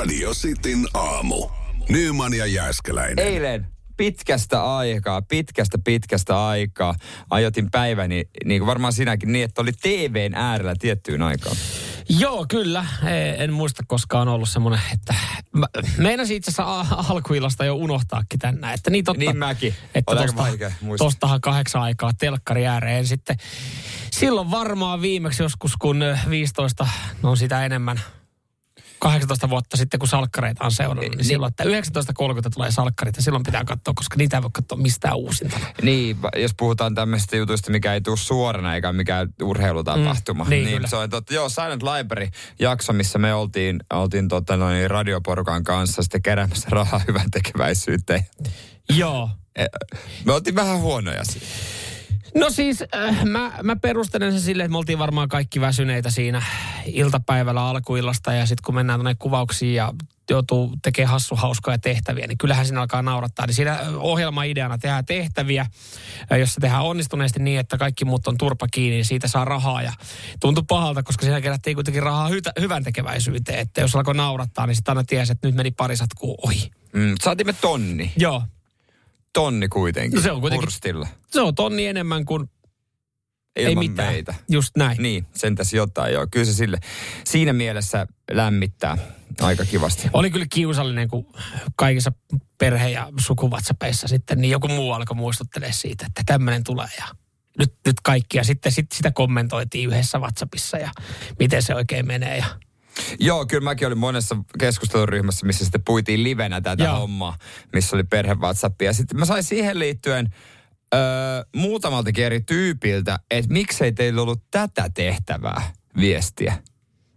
Radio Cityn aamu. Nyman ja Jääskeläinen. Eilen pitkästä aikaa, pitkästä pitkästä aikaa ajoitin päiväni, niin kuin varmaan sinäkin, niin että oli TVn äärellä tiettyyn aikaan. Joo, kyllä. E- En muista koskaan ollut semmoinen, että... Mä meinasin itse asiassa alkuillasta jo unohtaakin tänne, että niin totta. Niin mäkin. Että aika tosta, vaikea tostahan kahdeksan aikaa telkkari ääreen sitten. Silloin varmaan viimeksi joskus, kun ö, 15, no sitä enemmän, 18 vuotta sitten, kun salkkareita on seurannut, niin, Niin. silloin, että 19.30 tulee salkkarit ja silloin pitää katsoa, koska niitä ei voi katsoa mistään uusintana. Niin, jos puhutaan tämmöistä jutuista, mikä ei tule suorana eikä mikään urheilutapahtuma. Mm, niin, kyllä. se on totta. Joo, Silent Library-jakso, missä me oltiin, oltiin tota noin, radioporukan kanssa sitten keräämässä rahaa hyvän tekeväisyyteen. Joo. Eh, Me oltiin vähän huonoja siinä. No siis äh, mä, mä perustelen sen silleen, että me oltiin varmaan kaikki väsyneitä siinä iltapäivällä alkuillasta ja sitten kun mennään tuonne kuvauksiin ja joutuu tekemään hassu hauskoja tehtäviä, niin kyllähän siinä alkaa naurattaa. Niin siinä ohjelma-ideana tehdään tehtäviä, äh, jossa tehdään onnistuneesti niin, että kaikki muut on turpa kiinni, niin siitä saa rahaa. Ja tuntui pahalta, koska siinä kerättiin kuitenkin rahaa hytä, hyvän tekeväisyyteen. Että jos alkoi naurattaa, niin sitten aina tiesi, että nyt meni pari satkuu ohi. Mm, saatiin me tonni. Joo, Tonni kuitenkin. No se on kuitenkin- Hurstilla. se on tonni enemmän kuin ei Ilman mitään. meitä. Just näin. Niin, sentäs jotain joo. Kyllä se sille siinä mielessä lämmittää aika kivasti. Oli kyllä kiusallinen, kun kaikissa perhe- ja sukuvatsapeissa sitten, niin joku muu alkoi muistuttelee siitä, että tämmöinen tulee ja nyt, nyt kaikki. Ja sitten sit sitä kommentoitiin yhdessä WhatsAppissa ja miten se oikein menee. Ja Joo, kyllä mäkin olin monessa keskusteluryhmässä, missä sitten puitiin livenä tätä Joo. hommaa, missä oli perhe WhatsApp. Ja sitten mä sain siihen liittyen öö, muutamaltakin eri tyypiltä, että miksei teillä ollut tätä tehtävää viestiä.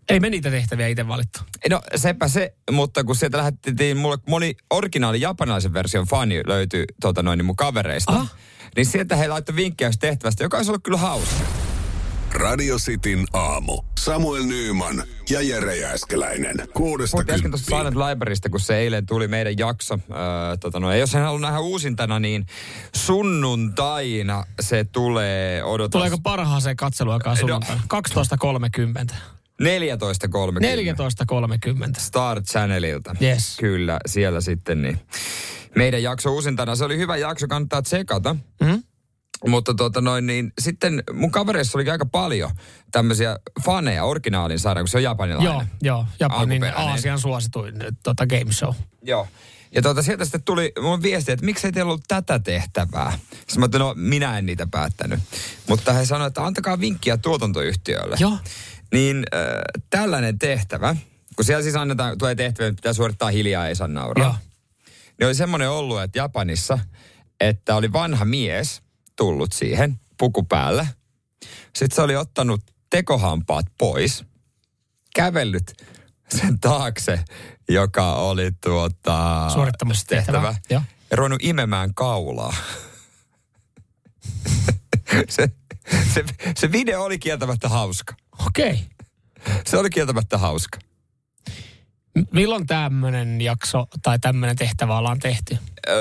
ei me niitä tehtäviä itse valittu. No sepä se, mutta kun sieltä lähetettiin mulle moni originaali japanilaisen version fani löytyi tota noin, niin mun kavereista. Aha. Niin sieltä he laittoi vinkkejä tehtävästä, joka olisi ollut kyllä hauska. Radio Cityn aamu. Samuel Nyman ja Jere Jääskeläinen. Kuudesta Puhuttiin äsken tuosta. Silent Librarysta, kun se eilen tuli meidän jakso. Öö, tota no, jos en halua nähdä uusintana, niin sunnuntaina se tulee, odotas, Tuleeko parhaaseen katseluaikaan No. sunnuntaina? 12.30. 14.30 14.30. Star Channelilta. Yes. Kyllä, siellä sitten niin. Meidän jakso uusintana, se oli hyvä jakso, kannattaa tsekata. Mm? Mutta tota noin, niin sitten mun kavereissa oli aika paljon tämmöisiä faneja orginaalin saadaan, kun se on japanilainen. Joo, joo. Japanin. Aasian suosituin äh, tota game show. Joo. Ja tuota, sieltä sitten tuli mun viesti, että miksei teillä ollut tätä tehtävää. Sitten mä ajattelin, no minä en niitä päättänyt. Mutta he sanoivat, että antakaa vinkkiä tuotantoyhtiölle. Joo. Niin äh, tällainen tehtävä, kun siellä siis annetaan, tulee tehtävä, että pitää suorittaa hiljaa, ei saa nauraa. Joo. Niin oli semmoinen ollut, että Japanissa, että oli vanha mies tullut siihen puku päällä. Sitten se oli ottanut tekohampaat pois, kävellyt sen taakse, joka oli tuota, Suorittamassa tehtävää. Joo. ja ruvennut imemään kaulaa. se, se, se video oli kieltämättä hauska. Okei. Okay. Se oli kieltämättä hauska. Milloin tämmöinen jakso tai tämmöinen tehtävä ollaan tehty?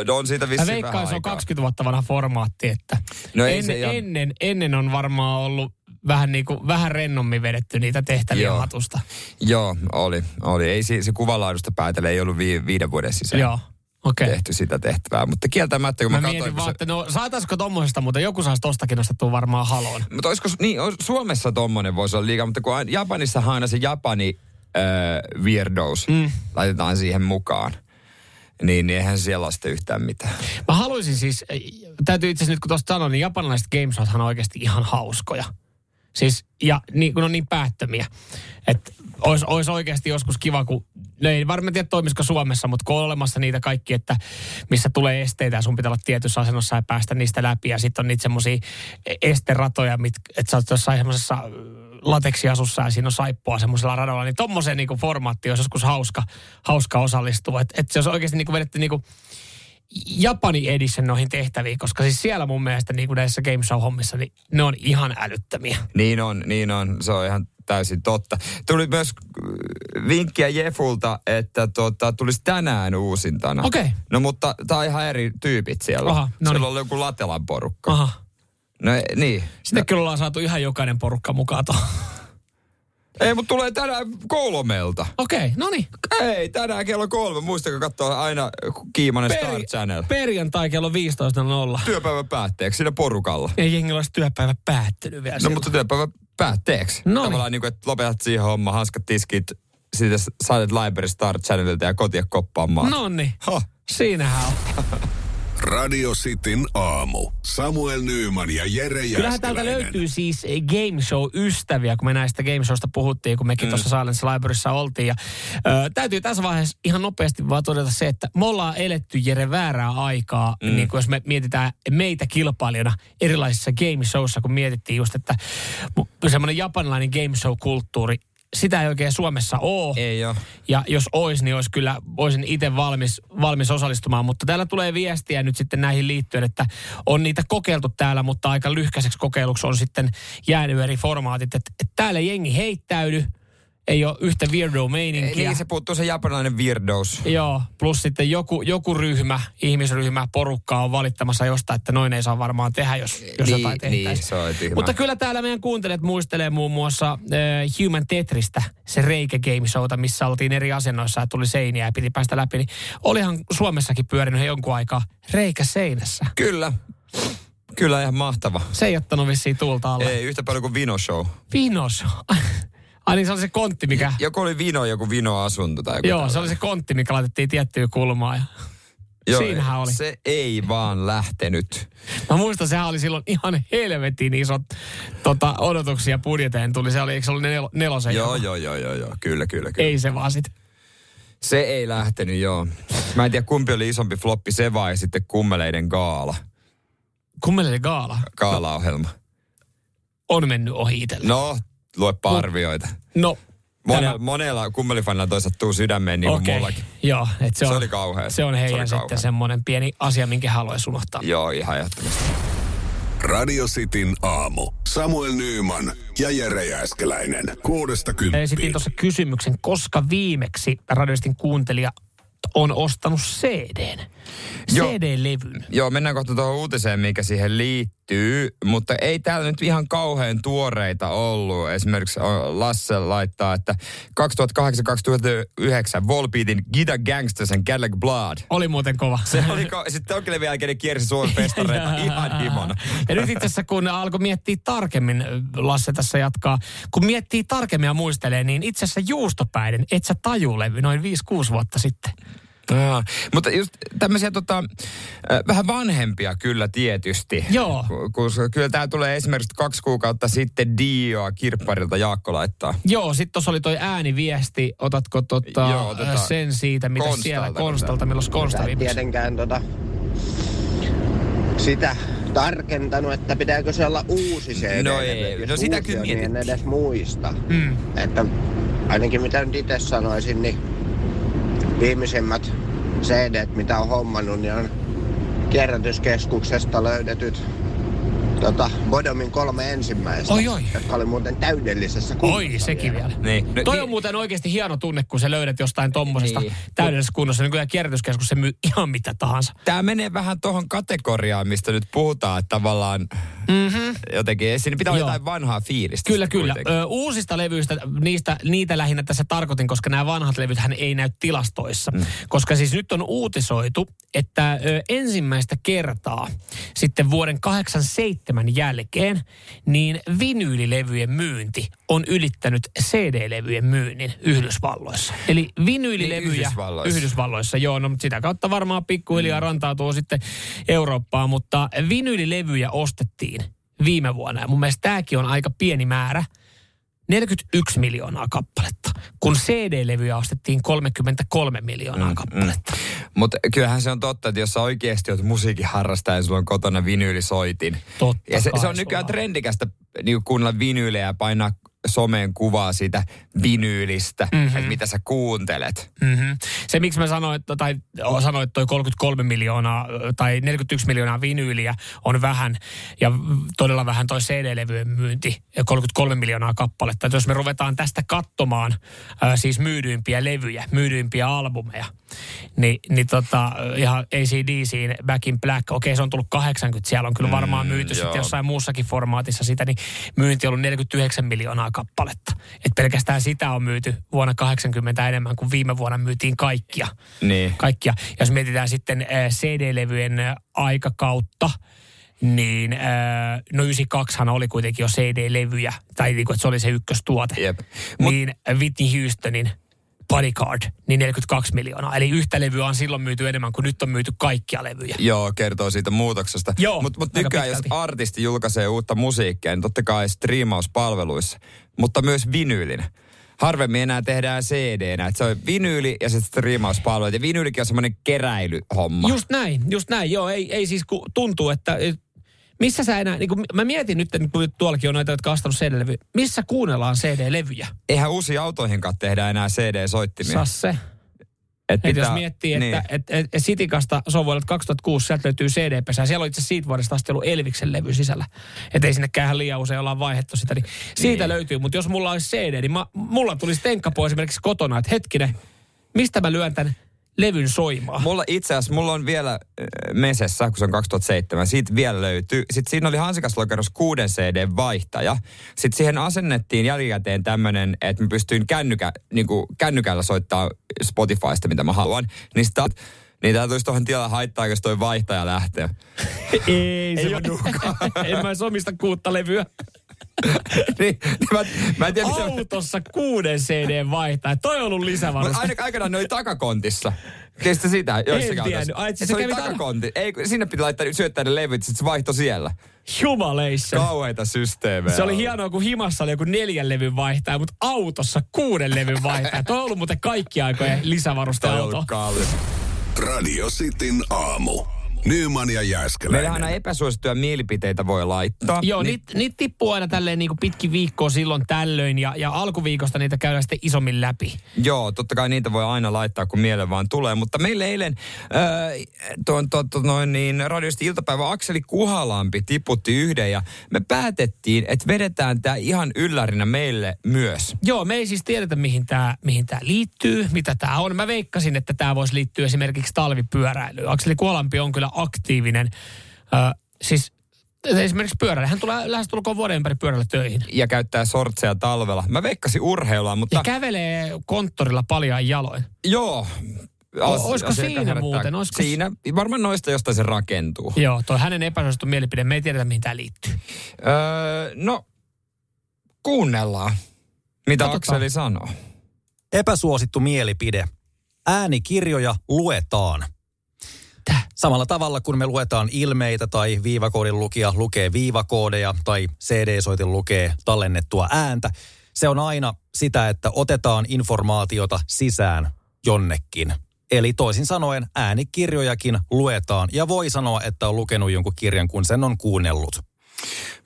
No on siitä Mä vissiin veikkaan, vähän se on aikaa. 20 vuotta vanha formaatti, että No ei ennen, se ihan- ennen, ennen on varmaan ollut vähän, niin kuin, vähän rennommin vedetty niitä tehtäviä Joo. hatusta. Joo, oli. oli. Ei se, se kuvalaadusta päätellä, ei ollut vi, viiden vuoden sisään Joo. Okay. tehty sitä tehtävää. Mutta kieltämättä, kun Mä mä, mietin katsoin... vaan, kun että no saataisiko tommosesta, mutta joku saisi tostakin nostettua varmaan haloon. Mutta olisiko, niin, Suomessa tommonen voisi olla liikaa, mutta kun aina- Japanissa aina se Japani äh, weirdos mm. laitetaan siihen mukaan, niin, niin eihän siellä ole yhtään mitään. Mä haluaisin siis, täytyy itse asiassa nyt kun tuosta sanoin, niin japanilaiset gameshothan on oikeasti ihan hauskoja. Siis, ja niin, kun on niin päättömiä. Että olisi, olisi oikeasti joskus kiva, kun, no ei varmaan tiedä toimisiko Suomessa, mutta kun on olemassa niitä kaikki, että missä tulee esteitä ja sun pitää olla tietyssä asennossa ja päästä niistä läpi. Ja sitten on niitä semmoisia esteratoja, mit, että sä oot jossain semmoisessa lateksiasussa ja siinä on saippua semmoisella radalla. Niin tommoseen niin formaatti olisi joskus hauska, hauska osallistua. Että et se olisi oikeasti niin vedetty niin kuin Japani edition noihin tehtäviin, koska siis siellä mun mielestä niin kuin näissä game show hommissa, niin ne on ihan älyttömiä. Niin on, niin on. Se on ihan täysin totta. Tuli myös äh, vinkkiä Jefulta, että tota, tulisi tänään uusintana. Okei. No mutta tää on ihan eri tyypit siellä. Aha, no siellä niin. oli joku Latelan porukka. Aha. No e- niin. Sitten kyllä ollaan saatu ihan jokainen porukka mukaan tuohon. Ei, mutta tulee tänään kolmelta. Okei, okay, no niin. Ei, tänään kello kolme. Muistakaa katsoa aina Kiimanen Star Channel. Perjantai kello 15.00. Työpäivän päätteeksi siinä porukalla. Ja jengi olisi työpäivä päättynyt vielä No silloin. mutta työpäivän päätteeksi. Noniin. Tavallaan niin kuin, että lopetat siihen homma, hanskat tiskit, siitä saatet Library Star Channelilta ja kotia koppaamaan. No niin, siinähän on. Radio Cityn aamu. Samuel Nyyman ja Jere Kyllähän täältä löytyy siis game show-ystäviä, kun me näistä game showsta puhuttiin, kun mekin mm. tuossa Silence Libraryssa oltiin. Ja, ö, täytyy tässä vaiheessa ihan nopeasti vaan todeta se, että me ollaan eletty Jere väärää aikaa, mm. niin kuin jos me mietitään meitä kilpailijana erilaisissa game showissa, kun mietittiin just, että semmoinen japanilainen game show-kulttuuri, sitä ei oikein Suomessa ole. Ei ole. Ja jos ois, niin olisi kyllä, olisin itse valmis, valmis osallistumaan. Mutta täällä tulee viestiä nyt sitten näihin liittyen, että on niitä kokeiltu täällä, mutta aika lyhkäiseksi kokeiluksi on sitten jäänyt eri formaatit. Että, että täällä jengi heittäydy, ei ole yhtä weirdo meininkiä. Niin se puuttuu se japanilainen weirdous. Joo, plus sitten joku, joku ryhmä, ihmisryhmä, porukka on valittamassa jostain, että noin ei saa varmaan tehdä, jos, jos Niin, jotain niin, tehtäisiin. tyhmää. Mutta kyllä täällä meidän kuuntelijat muistelee muun muassa äh, Human Tetristä, se reikä game showta, missä oltiin eri asennoissa ja tuli seiniä ja piti päästä läpi. Niin olihan Suomessakin pyörinyt jonkun aikaa reikä seinässä. Kyllä. Kyllä ihan mahtava. Se ei ottanut vissiin tuulta alle. Ei yhtä paljon kuin Vino Show. Vinos. Ai niin se oli se kontti, mikä... Joku oli Vino, joku Vino-asunto tai joku Joo, se tällainen. oli se kontti, mikä laitettiin tiettyyn kulmaan. Ja... Siinähän oli. Se ei vaan lähtenyt. Mä muistan, sehän oli silloin ihan helvetin isot tota, odotuksia budjeteen tuli. Se oli, eikö se ollut nel, nelosen? Joo, joo, joo, joo, joo. Kyllä, kyllä, kyllä. Ei se vaan sit. Se ei lähtenyt, joo. Mä en tiedä, kumpi oli isompi floppi, se vai sitten kummeleiden gaala. Kummelle gaala Gaala-ohjelma. on mennyt ohi itselle. No, luepa arvioita. No, Monella, tämä- monella kummelifanilla tuu sydämeen niin kuin okei. mullakin. Joo, et se, Se on, oli kauhea. Se on Se heidän oli sitten semmoinen pieni asia, minkä haluaisi unohtaa. Joo, ihan ehdottomasti. Radio Cityn aamu. Samuel Nyyman ja Jere Jääskeläinen. Kuudesta Esitin kymppiin. tuossa kysymyksen, koska viimeksi radioistin kuuntelija on ostanut CDn. CD-levyn. Joo, mennään kohta tuohon uutiseen, mikä siihen liittyy, mutta ei täällä nyt ihan kauhean tuoreita ollut. Esimerkiksi Lasse laittaa, että 2008-2009 Volbeatin Gita Gangsters and Cadillac Blood. Oli muuten kova. Se oli, ko- sitten Tokkelevin jälkeen kiersi Suomen festareita ihan himona. Ja nyt itse asiassa kun alkoi miettiä tarkemmin, Lasse tässä jatkaa, kun miettii tarkemmin ja muistelee, niin itse asiassa juustopäiden Et sä taju-levy noin 5-6 vuotta sitten. Aa, mutta just tämmöisiä tota, äh, vähän vanhempia kyllä tietysti. Joo. Koska kyllä tää tulee esimerkiksi kaksi kuukautta sitten Dioa kirpparilta Jaakko laittaa. Joo, sitten tuossa oli toi ääniviesti. Otatko tota, Joo, otetaan. sen siitä, mitä Konstalta, siellä Konstalta, milloin Konsta tietenkään tota, sitä tarkentanut, että pitääkö se olla uusi CD. No ei, Jos no sitä kyllä niin en edes muista. Mm. Että ainakin mitä nyt itse sanoisin, niin viimeisimmät CD, mitä on hommannut, niin on kierrätyskeskuksesta löydetyt tota, Bodomin kolme ensimmäistä, Oi, oi. jotka oli muuten täydellisessä kunnossa Oi, sekin vielä. Niin. No, Toi niin- on muuten oikeasti hieno tunne, kun sä löydät jostain tommosesta Niin. täydellisessä kunnossa. Niin kyllä kierrätyskeskus se myy ihan mitä tahansa. Tämä menee vähän tuohon kategoriaan, mistä nyt puhutaan, että tavallaan mm-hmm. jotenkin, siinä pitää olla jotain vanhaa fiilistä. Kyllä, kyllä. kuitenkin. Ö, uusista levyistä, niistä, niitä lähinnä tässä tarkoitin, koska nämä vanhat levythän ei näy tilastoissa. Mm. Koska siis nyt on uutisoitu, että ö, ensimmäistä kertaa sitten vuoden 87 jälkeen, niin vinyylilevyjen myynti on ylittänyt CD-levyjen myynnin Yhdysvalloissa. Eli vinyylilevyjä Niin, Yhdysvalloissa. Yhdysvalloissa, joo, no mutta sitä kautta varmaan pikkuhiljaa Mm. rantautuu sitten Eurooppaan, mutta vinyylilevyjä ostettiin viime vuonna. Ja mun mielestä tämäkin on aika pieni määrä. 41 miljoonaa kappaletta, kun CD-levyjä ostettiin 33 miljoonaa Mm, kappaletta. Mutta kyllähän se on totta, että jos sä oikeasti oot musiikin harrastaja ja sulla on kotona vinyylisoitin. Totta ja se, se on nykyään trendikästä niin kuunnella vinyylejä ja painaa someen kuvaa siitä vinyylistä, Mhm. mm-hmm. että mitä sä kuuntelet. Mm-hmm. Se, miksi mä sanoin, että, tai sanoin, että toi 33 miljoonaa tai 41 miljoonaa vinyyliä on vähän ja todella vähän toi CD-levyjen myynti, ja 33 miljoonaa kappaletta. Että jos me ruvetaan tästä katsomaan ää, siis myydyimpiä levyjä, myydyimpiä albumeja, niin, niin tota, ihan ACDCin Back in Black, okei se on tullut 80, siellä on kyllä varmaan myyty joo. sitten jossain muussakin formaatissa sitä, niin myynti on ollut 49 miljoonaa kappaletta. Et pelkästään sitä on myyty vuonna 80 enemmän kuin viime vuonna myytiin kaikkia. Niin. Kaikkia. Ja jos mietitään sitten äh, CD-levyjen äh, aikakautta, niin äh, no 92han oli kuitenkin jo CD-levyjä, tai niin kuin, että se oli se ykköstuote. Jep. Niin Whitney Houstonin Bodyguard, niin 42 miljoonaa. Eli yhtä levyä on silloin myyty enemmän kuin nyt on myyty kaikkia levyjä. Joo, kertoo siitä muutoksesta. Joo, Mutta mut nykyään, jos pitkälti. artisti julkaisee uutta musiikkia, niin totta kai striimauspalveluissa, mutta myös vinyylin. Harvemmin enää tehdään CD-nä. Et se on vinyyli ja sitten striimauspalvelut. Ja vinyylikin on semmoinen keräilyhomma. Just näin, just näin. Joo, ei, ei siis ku, tuntuu, että et, missä sä enää, niin kuin, mä mietin nyt, että kun tuollakin on näitä, jotka on ostanut CD-levyjä, missä kuunnellaan CD-levyjä? Eihän uusiin autoihinkaan tehdä enää CD-soittimia. Saa se. Et Et jos miettii, että niin. et, et, et Sitikasta, se on vuodelta 2006, sieltä löytyy CD-pesä. Siellä on itse siitä vuodesta asti ollut Elviksen levy sisällä. Että ei sinnekään liian usein ollaan vaihdettu sitä. Niin siitä Niin. löytyy, mutta jos mulla olisi CD, niin mä, mulla tulisi tenkkapo esimerkiksi kotona, että hetkinen, mistä mä lyön tämän levyn soimaan? Mulla itse asiassa, mulla on vielä äh, Mesessä, kun se on 2007, siitä vielä löytyy. Sitten siinä oli hansikaslokeros kuuden CD-vaihtaja. Sitten siihen asennettiin jälkikäteen tämmöinen, että mä pystyin kännykä, niin kuin kännykällä soittaa Spotifysta, mitä mä haluan. Niin sitä, niin tää tulisi tuohon tilalle haittaa, jos toi vaihtaja lähtee. ei, Ei se oo en mä edes omista kuutta levyä. niin, niin mä, mä en tiedä, mitä... Autossa kuuden CD vaihtaa. Toi on ollut Mutta lisävaruste. aina aikanaan ne oli takakontissa. Kestä sitä joissakin En tiennyt. Ai, se se oli kävi taka- takakontti. Ei, sinne piti laittaa syöttää ne levyt, sit se vaihtoi siellä. Jumaleissa. Kauheita systeemejä. Se oli hienoa, kun himassa oli joku neljän levyn vaihtaja, mutta autossa kuuden levyn vaihtaja. Toi on ollut muuten kaikki aikojen Toi on lisävarusteauto. Radio Cityn aamu. Nyman ja Meillähän Jääskeläinen. aina epäsuosittuja mielipiteitä voi laittaa. Joo, Niin- niitä niit tippuu aina tälleen niin kuin pitkin viikkoa silloin tällöin ja, ja alkuviikosta niitä käydään sitten isommin läpi. Joo, totta kai niitä voi aina laittaa, kun mieleen vaan tulee. Mutta meille eilen äh, tuon, tuon, tuon, noin niin, radiosti iltapäivä Akseli Kuhalampi tiputti yhden ja me päätettiin, että vedetään tämä ihan yllärinä meille myös. Joo, me ei siis tiedetä, mihin tämä mihin tää liittyy, mitä tämä on. Mä veikkasin, että tämä voisi liittyä esimerkiksi talvipyöräilyyn. Akseli Kuolampi on kyllä aktiivinen. Ö, siis esimerkiksi pyöräily. Hän tulee lähestulkoon vuoden ympäri pyörällä töihin. Ja käyttää sortseja talvella. Mä veikkasin urheilua, mutta... Ja kävelee konttorilla paljon jaloin. Joo. olisiko asia, siinä herättää- muuten? Olisiko- Siinä, varmaan noista jostain se rakentuu. Joo, toi hänen epäsuosittu mielipide. Me ei tiedetä, mihin tämä liittyy. Öö, no, kuunnellaan, mitä Katsotaan. Akseli sanoo. Epäsuosittu mielipide. Äänikirjoja luetaan. Täh? Samalla tavalla kun me luetaan ilmeitä tai viivakoodin lukija lukee viivakoodeja tai CD-soitin lukee tallennettua ääntä, se on aina sitä, että otetaan informaatiota sisään jonnekin. Eli toisin sanoen äänikirjojakin luetaan ja voi sanoa, että on lukenut jonkun kirjan, kun sen on kuunnellut.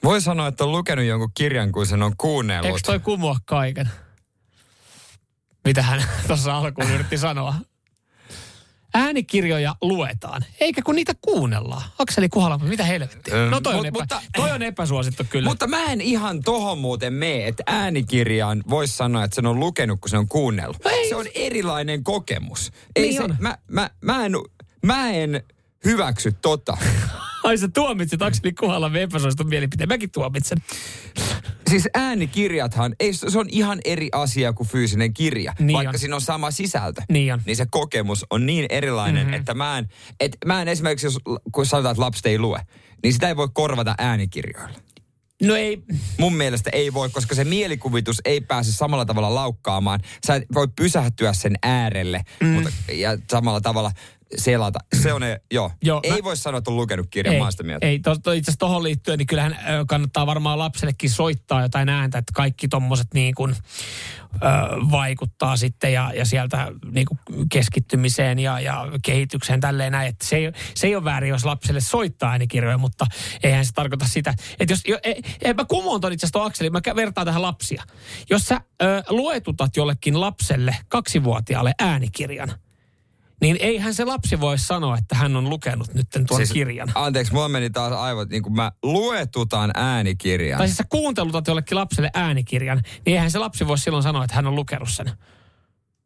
Voi sanoa, että on lukenut jonkun kirjan, kun sen on kuunnellut. Eikö toi kumoa kaiken? Mitä hän tuossa alkuun yritti sanoa? Äänikirjoja luetaan, eikä kun niitä kuunnellaan. Akseli Kuhala, mitä helvettiä? Öö, No toi on, mut- epä, mutta- toi on epäsuosittu kyllä. Mutta mä en ihan tohon muuten mene, että äänikirjaan voisi sanoa, että sen on lukenut, kun se on kuunnellut. No ei. Se on erilainen kokemus. Ei Niin se, on. Mä, mä, mä, en, mä en hyväksy tota. Ai sä tuomitsit Akseli Kuhalan epäsuosittu mielipiteen. Mäkin tuomitsen. Siis äänikirjathan, ei, se on ihan eri asia kuin fyysinen kirja. Niin vaikka on. siinä on sama sisältö. Niin on. Niin se kokemus on niin erilainen, mm-hmm. että mä en, et mä en esimerkiksi, jos kun sanotaan, että lapset ei lue, niin sitä ei voi korvata äänikirjoilla. No ei, Mun mielestä ei voi, koska se mielikuvitus ei pääse samalla tavalla laukkaamaan. Sä et voi pysähtyä sen äärelle mm. mutta, ja samalla tavalla selata. Se on, ne, joo. Joo, ei mä- voi sanoa, että on lukenut kirjan, ei, mä sitä mieltä. ei to, to, itse asiassa tohon liittyen, niin kyllähän ö, kannattaa varmaan lapsellekin soittaa jotain ääntä, että kaikki tommoset niin kuin, ö, vaikuttaa sitten ja, ja sieltä niin kuin keskittymiseen ja, ja kehitykseen tälleen näin. Että se, ei, se ei ole väärin, jos lapselle soittaa äänikirjoja, mutta eihän se tarkoita sitä. Että jos, jo, ei, ei, mä kumoon ton itse asiassa Akseli, mä vertaan tähän lapsia. Jos sä ö, luetutat jollekin lapselle kaksivuotiaalle äänikirjan, niin eihän se lapsi voi sanoa, että hän on lukenut nyt tuon siis, kirjan. Anteeksi, mulla meni taas aivot, niin kuin mä luetutan äänikirjan. Tai siis sä kuuntelutat jollekin lapselle äänikirjan, niin eihän se lapsi voi silloin sanoa, että hän on lukenut sen.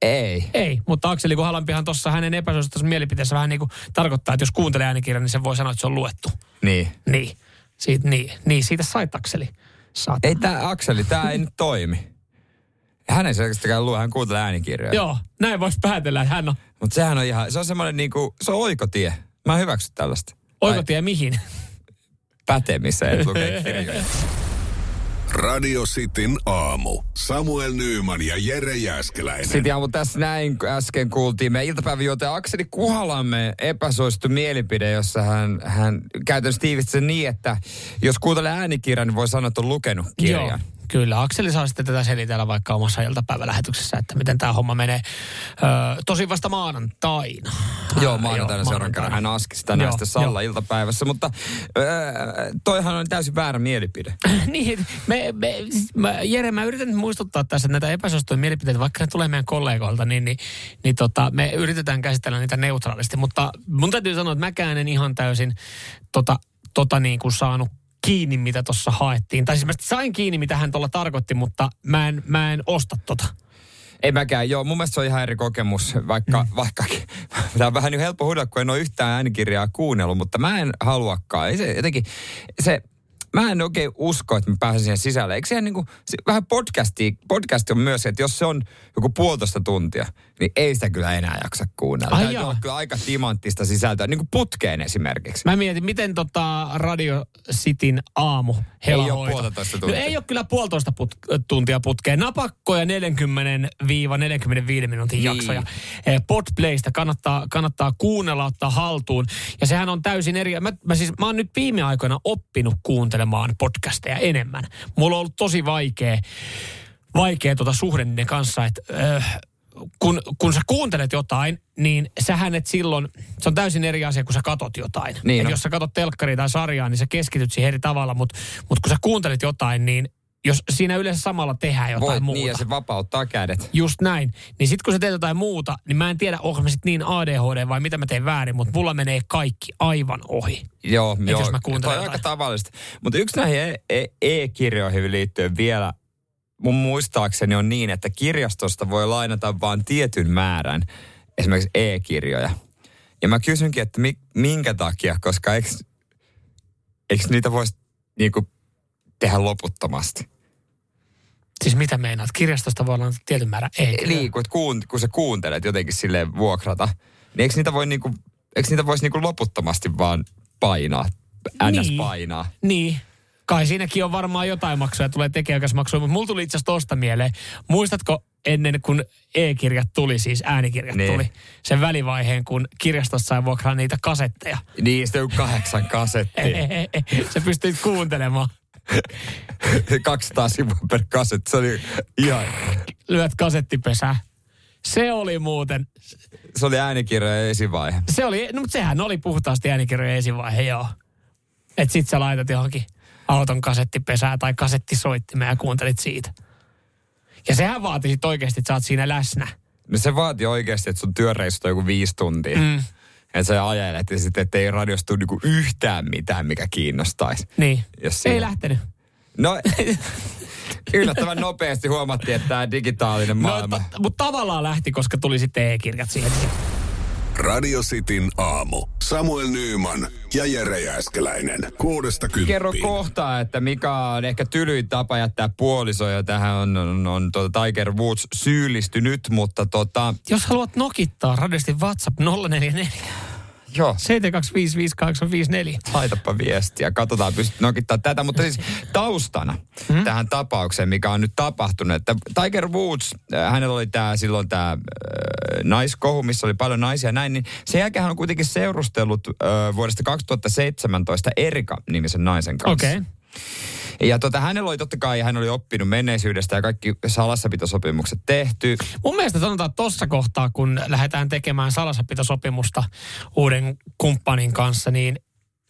Ei. Ei, mutta Akseli Kuhalampihan tuossa hänen epäsuositussa mielipiteessä vähän niin kuin tarkoittaa, että jos kuuntelee äänikirjan, niin se voi sanoa, että se on luettu. Niin. Niin, siitä, niin, niin siitä sait Akseli. Saatana. Ei tämä Akseli, tämä ei nyt toimi. Hän ei selkeästikään lue, hän kuuntelee äänikirjoja. Joo, näin voisi päätellä, että hän on Mutta sehän on ihan, se on semmoinen niinku, se on oikotie. Mä hyväksyn tällaista. oikotie mihin. Pätemiseen, että lukee kirjoja. Radio Cityn aamu. Samuel Nyyman ja Jere Jäskeläinen. Sitten aamu tässä näin äsken kuultiin meidän iltapäiväjuontaja Akseli Kuhalamme epäsuosittu mielipide, jossa hän, hän käytännössä tiivisti sen niin, että jos kuuntelee äänikirjan, niin voi sanoa, että on lukenut kirjan. Joo, kyllä. Akseli saa sitten tätä selitellä vaikka omassa iltapäivälähetyksessä, että miten tämä homma menee. Öö, tosi vasta maanantaina. Joo, maanantaina seuraavan kerran hän aski sitä näistä sitten Salla iltapäivässä, mutta öö, toihan on täysin väärä mielipide. niin, me, me, mä, Jere, mä yritän nyt muistuttaa tässä että näitä epäsuosittuja mielipiteitä, vaikka ne tulee meidän kollegoilta, niin, niin, niin tota, me yritetään käsitellä niitä neutraalisti. Mutta mun täytyy sanoa, että mäkään en ihan täysin tota, tota niin kuin saanut kiinni, mitä tuossa haettiin. Tai siis mä sain kiinni, mitä hän tuolla tarkoitti, mutta mä en, mä en osta tota. Ei mäkään, joo. Mun mielestä se on ihan eri kokemus, vaikka, mm. vaikka tämä on vähän niin helppo huuda, kun en ole yhtään äänikirjaa kuunnellut, mutta mä en haluakaan. Ei se jotenkin, se, mä en oikein usko, että mä pääsen siihen sisälle. Eikö se, niin kuin, se vähän podcasti, podcast on myös, että jos se on joku puolitoista tuntia, niin ei sitä kyllä enää jaksa kuunnella. Ai Täytyy jaa. olla kyllä aika timanttista sisältöä, niin kuin putkeen esimerkiksi. Mä mietin, miten tota Radio Cityn aamu Ei ole puolitoista No tuntia. ei ole kyllä puolitoista put- tuntia putkeen. Napakkoja 40-45 minuutin Niin. jaksoja. Eh, Podplaysta kannattaa, kannattaa kuunnella, ottaa haltuun. Ja sehän on täysin eri. Mä, mä, siis, mä oon nyt viime aikoina oppinut kuuntelemaan podcasteja enemmän. Mulla on ollut tosi vaikea, vaikea tuota suhde niiden kanssa, että äh, kun, kun sä kuuntelet jotain, niin sähän et silloin, se on täysin eri asia, kun sä katot jotain. Niin jos sä katot telkkaria tai sarjaa, niin sä keskityt siihen eri tavalla, mutta mut kun sä kuuntelet jotain, niin jos siinä yleensä samalla tehdään jotain Voit muuta. niin ja se vapauttaa kädet. Just näin. Niin sitten kun sä teet jotain muuta, niin mä en tiedä, onko mä sit niin ADHD vai mitä mä teen väärin, mutta mulla menee kaikki aivan ohi. Joo, Et joo. jos mä kuuntelen on aika tavallista. Mutta yksi näihin e- e- e-kirjoihin liittyen vielä, mun muistaakseni on niin, että kirjastosta voi lainata vain tietyn määrän esimerkiksi e-kirjoja. Ja mä kysynkin, että mi- minkä takia, koska eikö niitä voisi niinku tehdä loputtomasti? Siis mitä meinaat? Kirjastosta voi olla tietyn määrän ei. Niin, kun, kuun, kun sä kuuntelet jotenkin silleen vuokrata, niin eikö niitä, voi niinku, eikö niitä voisi niinku loputtomasti vaan painaa, ns. Niin. painaa? Niin. Kai siinäkin on varmaan jotain maksuja, tulee tekijäkäsmaksuja, mutta mulla tuli itse asiassa tosta mieleen. Muistatko ennen kuin e-kirjat tuli, siis äänikirjat Niin. tuli, sen välivaiheen, kun kirjastossa sai vuokraa niitä kasetteja. Niin, sitten on kahdeksan kasettia. Sä pystyt kuuntelemaan. 200 sivua per kasetti. Se oli ihan... Lyöt kasettipesää. Se oli muuten, Se oli äänikirjojen esivaihe. se oli, no mutta sehän oli puhtaasti äänikirjojen esivaihe, joo. Et sit sä laitat johonkin auton kasettipesää tai kasettisoittimeen ja kuuntelit siitä. Ja sehän vaati sit oikeasti, että sä oot siinä läsnä. No se vaatii oikeasti, että sun työreissut on joku viisi tuntia. Mm. Että sä ajelet ja sitten, että ei radiosta niinku yhtään mitään, mikä kiinnostaisi. Niin. Jos Ei siinä- lähtenyt. No, yllättävän nopeasti huomattiin, että tämä digitaalinen maailma... No, t- mutta tavallaan lähti, koska tuli sitten e-kirjat siihen. Radio Cityn aamu. Samuel Nyyman ja Jere Jääskeläinen. Kuudesta Kerro kymppiin. kohta, että mikä on ehkä tylyin tapa jättää puoliso ja tähän on, on, on tuota Tiger Woods syyllistynyt, mutta tota, Jos haluat nokittaa, radiosti WhatsApp 044 joo, 7255854. laitapa viestiä. Katsotaan, pystyt nokittaa tätä. Mutta siis taustana hmm? tähän tapaukseen, mikä on nyt tapahtunut, että Tiger Woods, äh, hänellä oli tää, silloin tämä äh, naiskohu, missä oli paljon naisia ja näin, niin sen jälkeen hän on kuitenkin seurustellut äh, vuodesta 2017 Erika-nimisen naisen kanssa. Okei. Okay. Ja tota, hänellä oli totta kai, hän oli oppinut menneisyydestä ja kaikki salassapitosopimukset tehty. Mun mielestä sanotaan että tossa kohtaa, kun lähdetään tekemään salassapitosopimusta uuden kumppanin kanssa, niin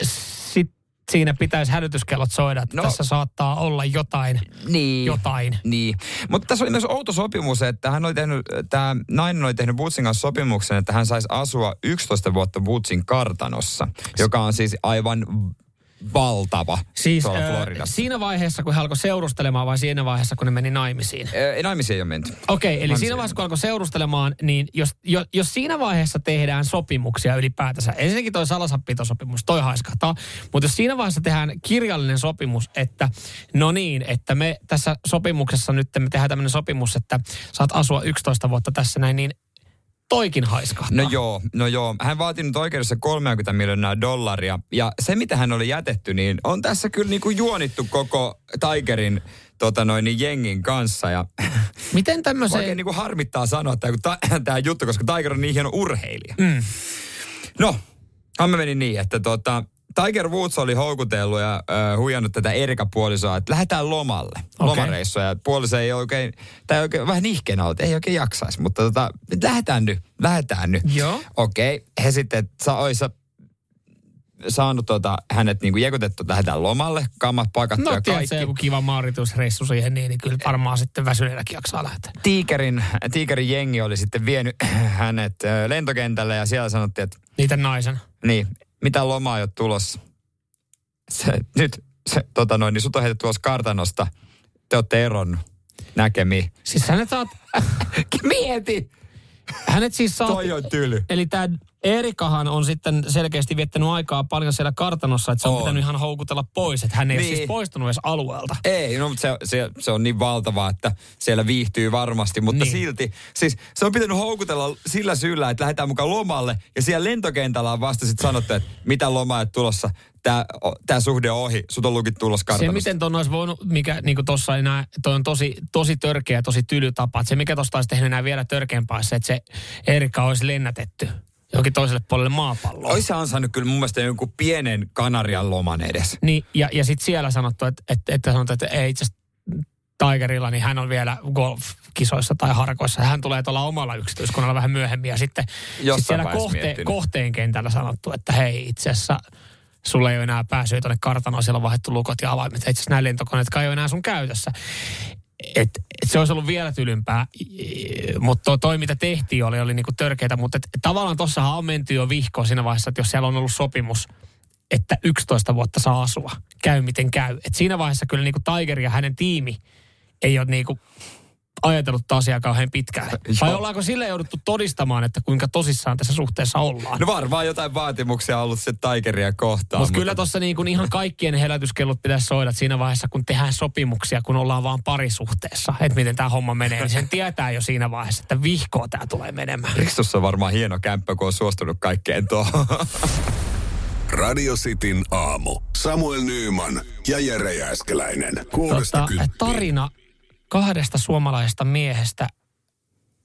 sit siinä pitäisi hälytyskellot soida, että No. tässä saattaa olla jotain, Niin. jotain. Niin. Mutta tässä oli myös outo sopimus, että hän oli tehnyt, tämä nainen oli tehnyt Woodsin kanssa sopimuksen, että hän saisi asua 11 vuotta Woodsin kartanossa, joka on siis aivan valtava Siis tuolla Floridassa. siinä vaiheessa, kun he alkoi seurustelemaan vai siinä vaiheessa, kun ne meni naimisiin? Ö, naimisiin ei ole menty. Okei, eli Naimisiin siinä vaiheessa, kun alkoi seurustelemaan, niin jos, jos, jos siinä vaiheessa tehdään sopimuksia ylipäätänsä, ensinnäkin toi salasappitosopimus, toi haiskahtaa, mutta jos siinä vaiheessa tehdään kirjallinen sopimus, että no niin, että me tässä sopimuksessa nyt me tehdään tämmöinen sopimus, että saat asua 11 vuotta tässä näin, niin toikin haiskahtaa. No joo, no joo. Hän vaati nyt oikeudessa 30 miljoonaa dollaria. Ja se, mitä hän oli jätetty, niin on tässä kyllä niin kuin juonittu koko Tigerin tota noin, niin jengin kanssa. Ja Miten tämmöiseen... oikein niin kuin harmittaa sanoa tämä, ta, tämä juttu, koska Tiger on niin hieno urheilija. Mm. No, homma meni niin, että tota, Tiger Woods oli houkutellut ja äh, huijannut tätä Erika puolisoa, että lähdetään lomalle, okay. lomareissua. Ja puoliso ei oikein, tai oikein vähän nihkeenä ollut, ei oikein jaksaisi, mutta tota, lähdetään nyt, lähdetään nyt. Joo. Okei, okay. he sitten, että sa, ois saanut tota, hänet niinku jekutettu, lähdetään lomalle, kammat pakattu No ja kaikki. se joku kiva maaritusreissu siihen, niin, niin kyllä varmaan sitten väsyneenäkin jaksaa lähteä. Tiikerin, Tiikerin jengi oli sitten vienyt hänet lentokentälle ja siellä sanottiin, että Niitä naisen. Niin, mitä lomaa ei ole tulossa? Se, nyt, se, tota noin, niin sut on heitetty ulos kartanosta. Te olette eronnut näkemiin. Siis hänet saat, Mieti! Hänet siis saat, Toi on tyly. eli tämä Erikahan on sitten selkeästi viettänyt aikaa paljon siellä kartanossa, että se on, On. pitänyt ihan houkutella pois, että hän ei niin. ole Niin. siis poistunut edes alueelta. Ei, no mutta se, se, se on niin valtavaa, että siellä viihtyy varmasti, mutta Niin. niin. silti. Siis se on pitänyt houkutella sillä syyllä, että lähdetään mukaan lomalle ja siellä lentokentällä on vasta sitten sanottu, että mitä lomaa ole tulossa. Tämä tää suhde on ohi, sut on lukittu ulos Se, miten ton olisi voinut, mikä niin tuossa enää, toi on tosi, tosi törkeä tosi tyly tapa. Se, mikä tuosta olisi tehnyt enää vielä törkeämpää, olisi se, että se Erika olisi lennätetty johonkin toiselle puolelle maapalloa. Se ansainnut kyllä mun mielestä jonkun pienen Kanarian loman edes. Niin, ja, ja sitten siellä sanottu, että, että, että, sanottu, että ei itse Tigerilla, niin hän on vielä golf-kisoissa tai harkoissa. Hän tulee tuolla omalla yksityiskoneella vähän myöhemmin. Ja sitten sit siellä kohte, miettinyt. kohteen kentällä sanottu, että hei itse asiassa sulle ei ole enää pääsyä tuonne kartanoon, siellä on vaihdettu lukot ja avaimet. Itse asiassa nämä lentokoneet ei ole enää sun käytössä. Et, et se olisi ollut vielä tylympää, mutta toi, mitä tehtiin oli, oli niinku törkeitä, mutta tavallaan tossahan on menty jo vihkoon siinä vaiheessa, että jos siellä on ollut sopimus, että 11 vuotta saa asua, käy miten käy. Et siinä vaiheessa kyllä niinku Tiger ja hänen tiimi ei ole niinku ajatellut tätä asiaa kauhean pitkään. Vai Joo. ollaanko sille jouduttu todistamaan, että kuinka tosissaan tässä suhteessa ollaan? No varmaan jotain vaatimuksia on ollut se Tigeria kohtaan. Mutta kyllä tuossa niin kuin ihan kaikkien herätyskellot pitäisi soida siinä vaiheessa, kun tehdään sopimuksia, kun ollaan vaan parisuhteessa, että miten tämä homma menee. Niin sen tietää jo siinä vaiheessa, että vihkoa tämä tulee menemään. Rikstossa on varmaan hieno kämppä, kun on suostunut kaikkeen tuohon. Radio Cityn aamu. Samuel Nyyman ja Jere Jääskeläinen. Kuudesta Tota, tarina kahdesta suomalaisesta miehestä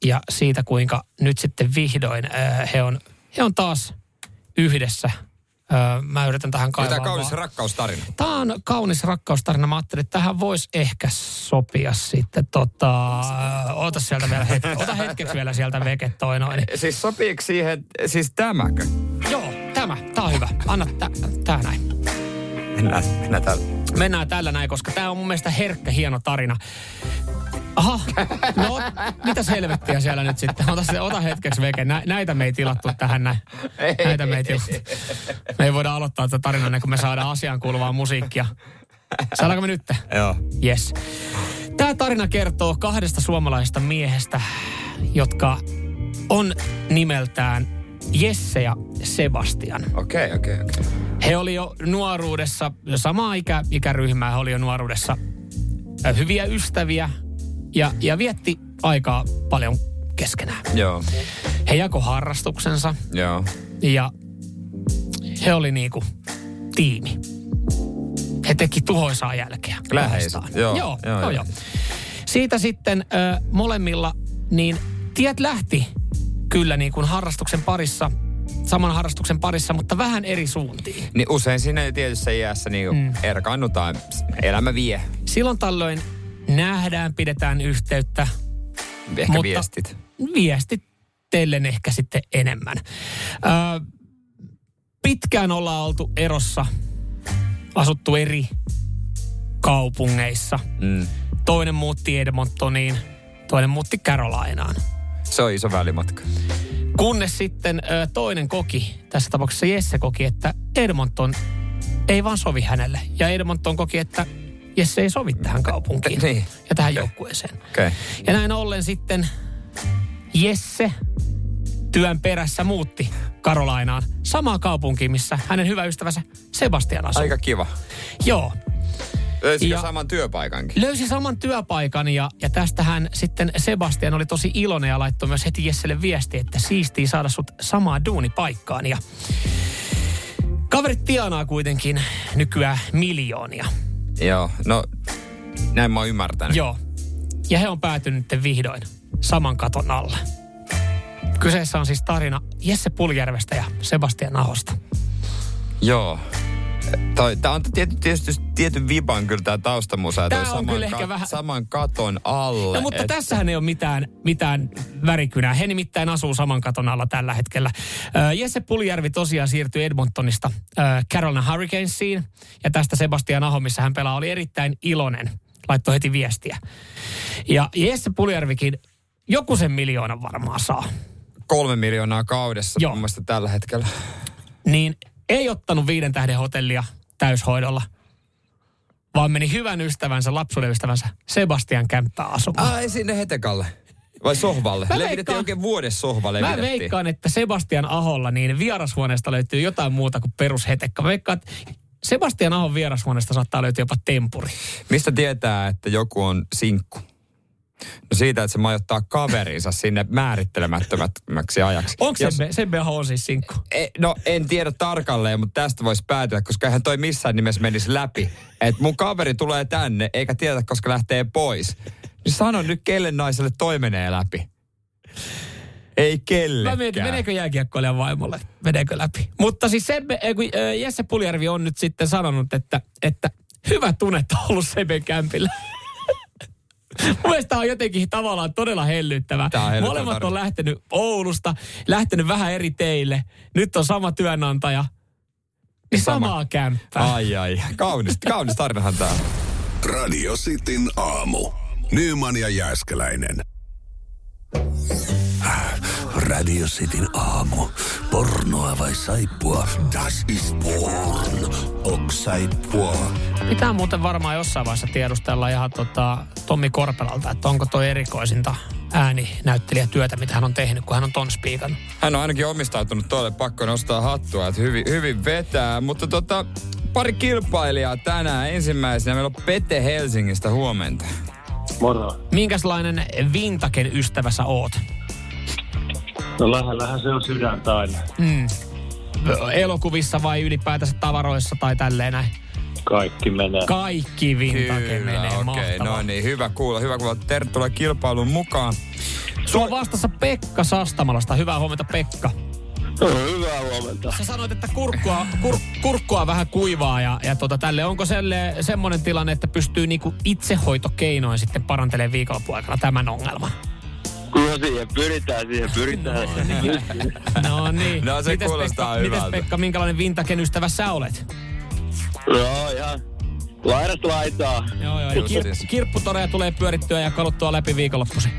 ja siitä, kuinka nyt sitten vihdoin äh, he, on, he on taas yhdessä. Äh, mä yritän tähän Tämä kaivaa. kaunis vaan- rakkaustarina. Tämä on kaunis rakkaustarina. Mä ajattelin, että tähän voisi ehkä sopia sitten. Tota, ota sieltä vielä hetki. Ota hetkeksi vielä sieltä veke toi noin. Siis sopiiko siihen, siis tämäkö? Joo, tämä. Tämä on hyvä. Anna tä, tää näin. Mennään, mennään täällä. Mennään tällä näin, koska tämä on mun mielestä herkkä, hieno tarina. Aha, no mitäs helvettiä siellä nyt sitten? Ota, se, ota hetkeksi veke. Nä, näitä me ei tilattu tähän näin. Näitä me ei tilattu. Me ei voida aloittaa tätä tarinaa ennen kuin me saadaan asiaan kuuluvaa musiikkia. Saadaanko me nyt? Joo. Yes. Tämä tarina kertoo kahdesta suomalaisesta miehestä, jotka on nimeltään Jesse ja Sebastian. Okei, okei, okei. He oli jo nuoruudessa, jo samaa ikä, ikäryhmää, he oli jo nuoruudessa ö, hyviä ystäviä ja, ja vietti aikaa paljon keskenään. Joo, He jako harrastuksensa joo. ja he oli niinku tiimi. He teki tuhoisaa jälkeä. Joo, joo, joo, joo, joo. joo. Siitä sitten ö, molemmilla, niin tiet lähti kyllä niin kuin harrastuksen parissa, saman harrastuksen parissa, mutta vähän eri suuntiin. Niin usein siinä tietyssä iässä niin mm. erkaannutaan. Elämä vie. Silloin tällöin nähdään, pidetään yhteyttä, Ehkä Mutta- viestit. viestitellen ehkä sitten enemmän. Ö, pitkään ollaan oltu erossa, asuttu eri kaupungeissa. Mm. Toinen muutti Edmontoniin, toinen muutti Carolinaan. Se on iso välimatka. Kunnes sitten ö, toinen koki, tässä tapauksessa Jesse koki, että Edmonton ei vaan sovi hänelle. Ja Edmonton koki, että Jesse ei sovi tähän kaupunkiin Niin. ja tähän joukkueeseen. Okei. Ja näin ollen sitten Jesse työn perässä muutti Karolainaan samaan kaupunkiin, missä hänen hyvä ystävänsä Sebastian asuu. Aika kiva. Joo. Löysikö Ja- saman työpaikankin? Löysi saman työpaikan ja, ja tästähän sitten Sebastian oli tosi iloinen ja laittoi myös heti Jesselle viesti, että siistii saada sut samaa duunipaikkaan. Ja kaverit tienaa kuitenkin nykyään miljoonia. Joo, no näin mä oon ymmärtänyt. Joo. Ja he on päätynyt nyt vihdoin saman katon alle. Kyseessä on siis tarina Jesse Puljärvestä ja Sebastian Ahosta. Joo. Tää on tietysti, tietysti tietyn viban kyllä tää taustamusa. Toi on saman, kyllä ehkä vähän- saman katon alle. No mutta et- tässähän ei ole mitään, mitään värikynää. He nimittäin asuu saman katon alla tällä hetkellä. Ö, Jesse Puljärvi tosiaan siirtyi Edmontonista ö, Carolina Hurricanesiin. Ja tästä Sebastian Aho, missä hän pelaa, oli erittäin iloinen. Laittoi heti viestiä. Ja Jesse Puljärvikin joku sen miljoonan varmaan saa. kolme miljoonaa kaudessa Joo. tällä hetkellä. Niin ei ottanut viiden tähden hotellia täyshoidolla, vaan meni hyvän ystävänsä, lapsuuden ystävänsä Sebastian kämppää asumaan. Ai sinne hetekalle. Vai sohvalle? Mä veikkaan- oikein vuodessa sohva Mä levitettiin. veikkaan, että Sebastian Aholla niin vierashuoneesta löytyy jotain muuta kuin perushetekka. Mä veikkaan, että Sebastian Ahon vierashuoneesta saattaa löytyä jopa tempuri. Mistä tietää, että joku on sinkku? No siitä, että se majoittaa kaverinsa sinne määrittelemättömäksi ajaksi. Onko Jos- Sebbe Aho on siis sinkku? E, no en tiedä tarkalleen, mutta tästä voisi päätellä, koska eihän toi missään nimessä menisi läpi. Että mun kaveri tulee tänne, eikä tiedä, koska lähtee pois. Niin sano nyt, kelle naiselle toi menee läpi. Ei kellekään. Mä mietin, meneekö jääkiekkoilijan vaimolle, meneekö läpi. Mutta siis äh, kun, Jesse Puljärvi on nyt sitten sanonut, että, että hyvä tunnetta on ollut Sebben kämpillä. Mun mielestä on jotenkin tavallaan todella hellyttävä. On Molemmat on lähtenyt Oulusta, lähtenyt vähän eri teille. Nyt on sama työnantaja. Niin Sama. samaa kämppää. Ai ai, kaunis, kaunis tarinahan tää. on. Radio Cityn aamu. Nyman ja Jääskeläinen. Radio Cityn aamu. Pornoa vai saippua? Das ist porn. Ok saippua. Pitää muuten varmaan jossain vaiheessa tiedustella ihan tota, Tommi Korpelalta, että onko toi erikoisinta ääninäyttelijätyötä, mitä hän on tehnyt, kun hän on ton spiikannut. Hän on ainakin omistautunut tuolle, pakko nostaa hattua, että hyvin, hyvin vetää. Mutta tota, pari kilpailijaa tänään. Ensimmäisenä meillä on Pete Helsingistä huomenta. Moro. Minkälainen Vintaken ystävä sä oot? No lähellähän se on sydäntä aina. Mm. Elokuvissa vai ylipäätänsä tavaroissa tai tälleen näin? Kaikki menee. Kaikki Vintaken menee okei. mahtavaa. no niin, hyvä kuulla, hyvä kuulla. Tervetuloa kilpailun mukaan. Sulla on vastassa Pekka Sastamalasta. Hyvää huomenta Pekka. No, hyvää huomenta. Sä sanoit, että kurkkua, kur, kurkkua vähän kuivaa ja, ja tota, tälle, onko selle semmoinen tilanne, että pystyy niinku itsehoitokeinoin sitten parantelemaan viikonloppuaikana tämän ongelman? Kyllä siihen pyritään, siihen pyritään. No niin. No, se mites kuulostaa Pekka, mites hyvältä. Pekka, minkälainen Vintaken ystävä sä olet? Joo, ihan laidasta laitaa. Joo, joo. Kir, siis. kirpputoreja tulee pyörittyä ja kaluttua läpi viikonloppuisin.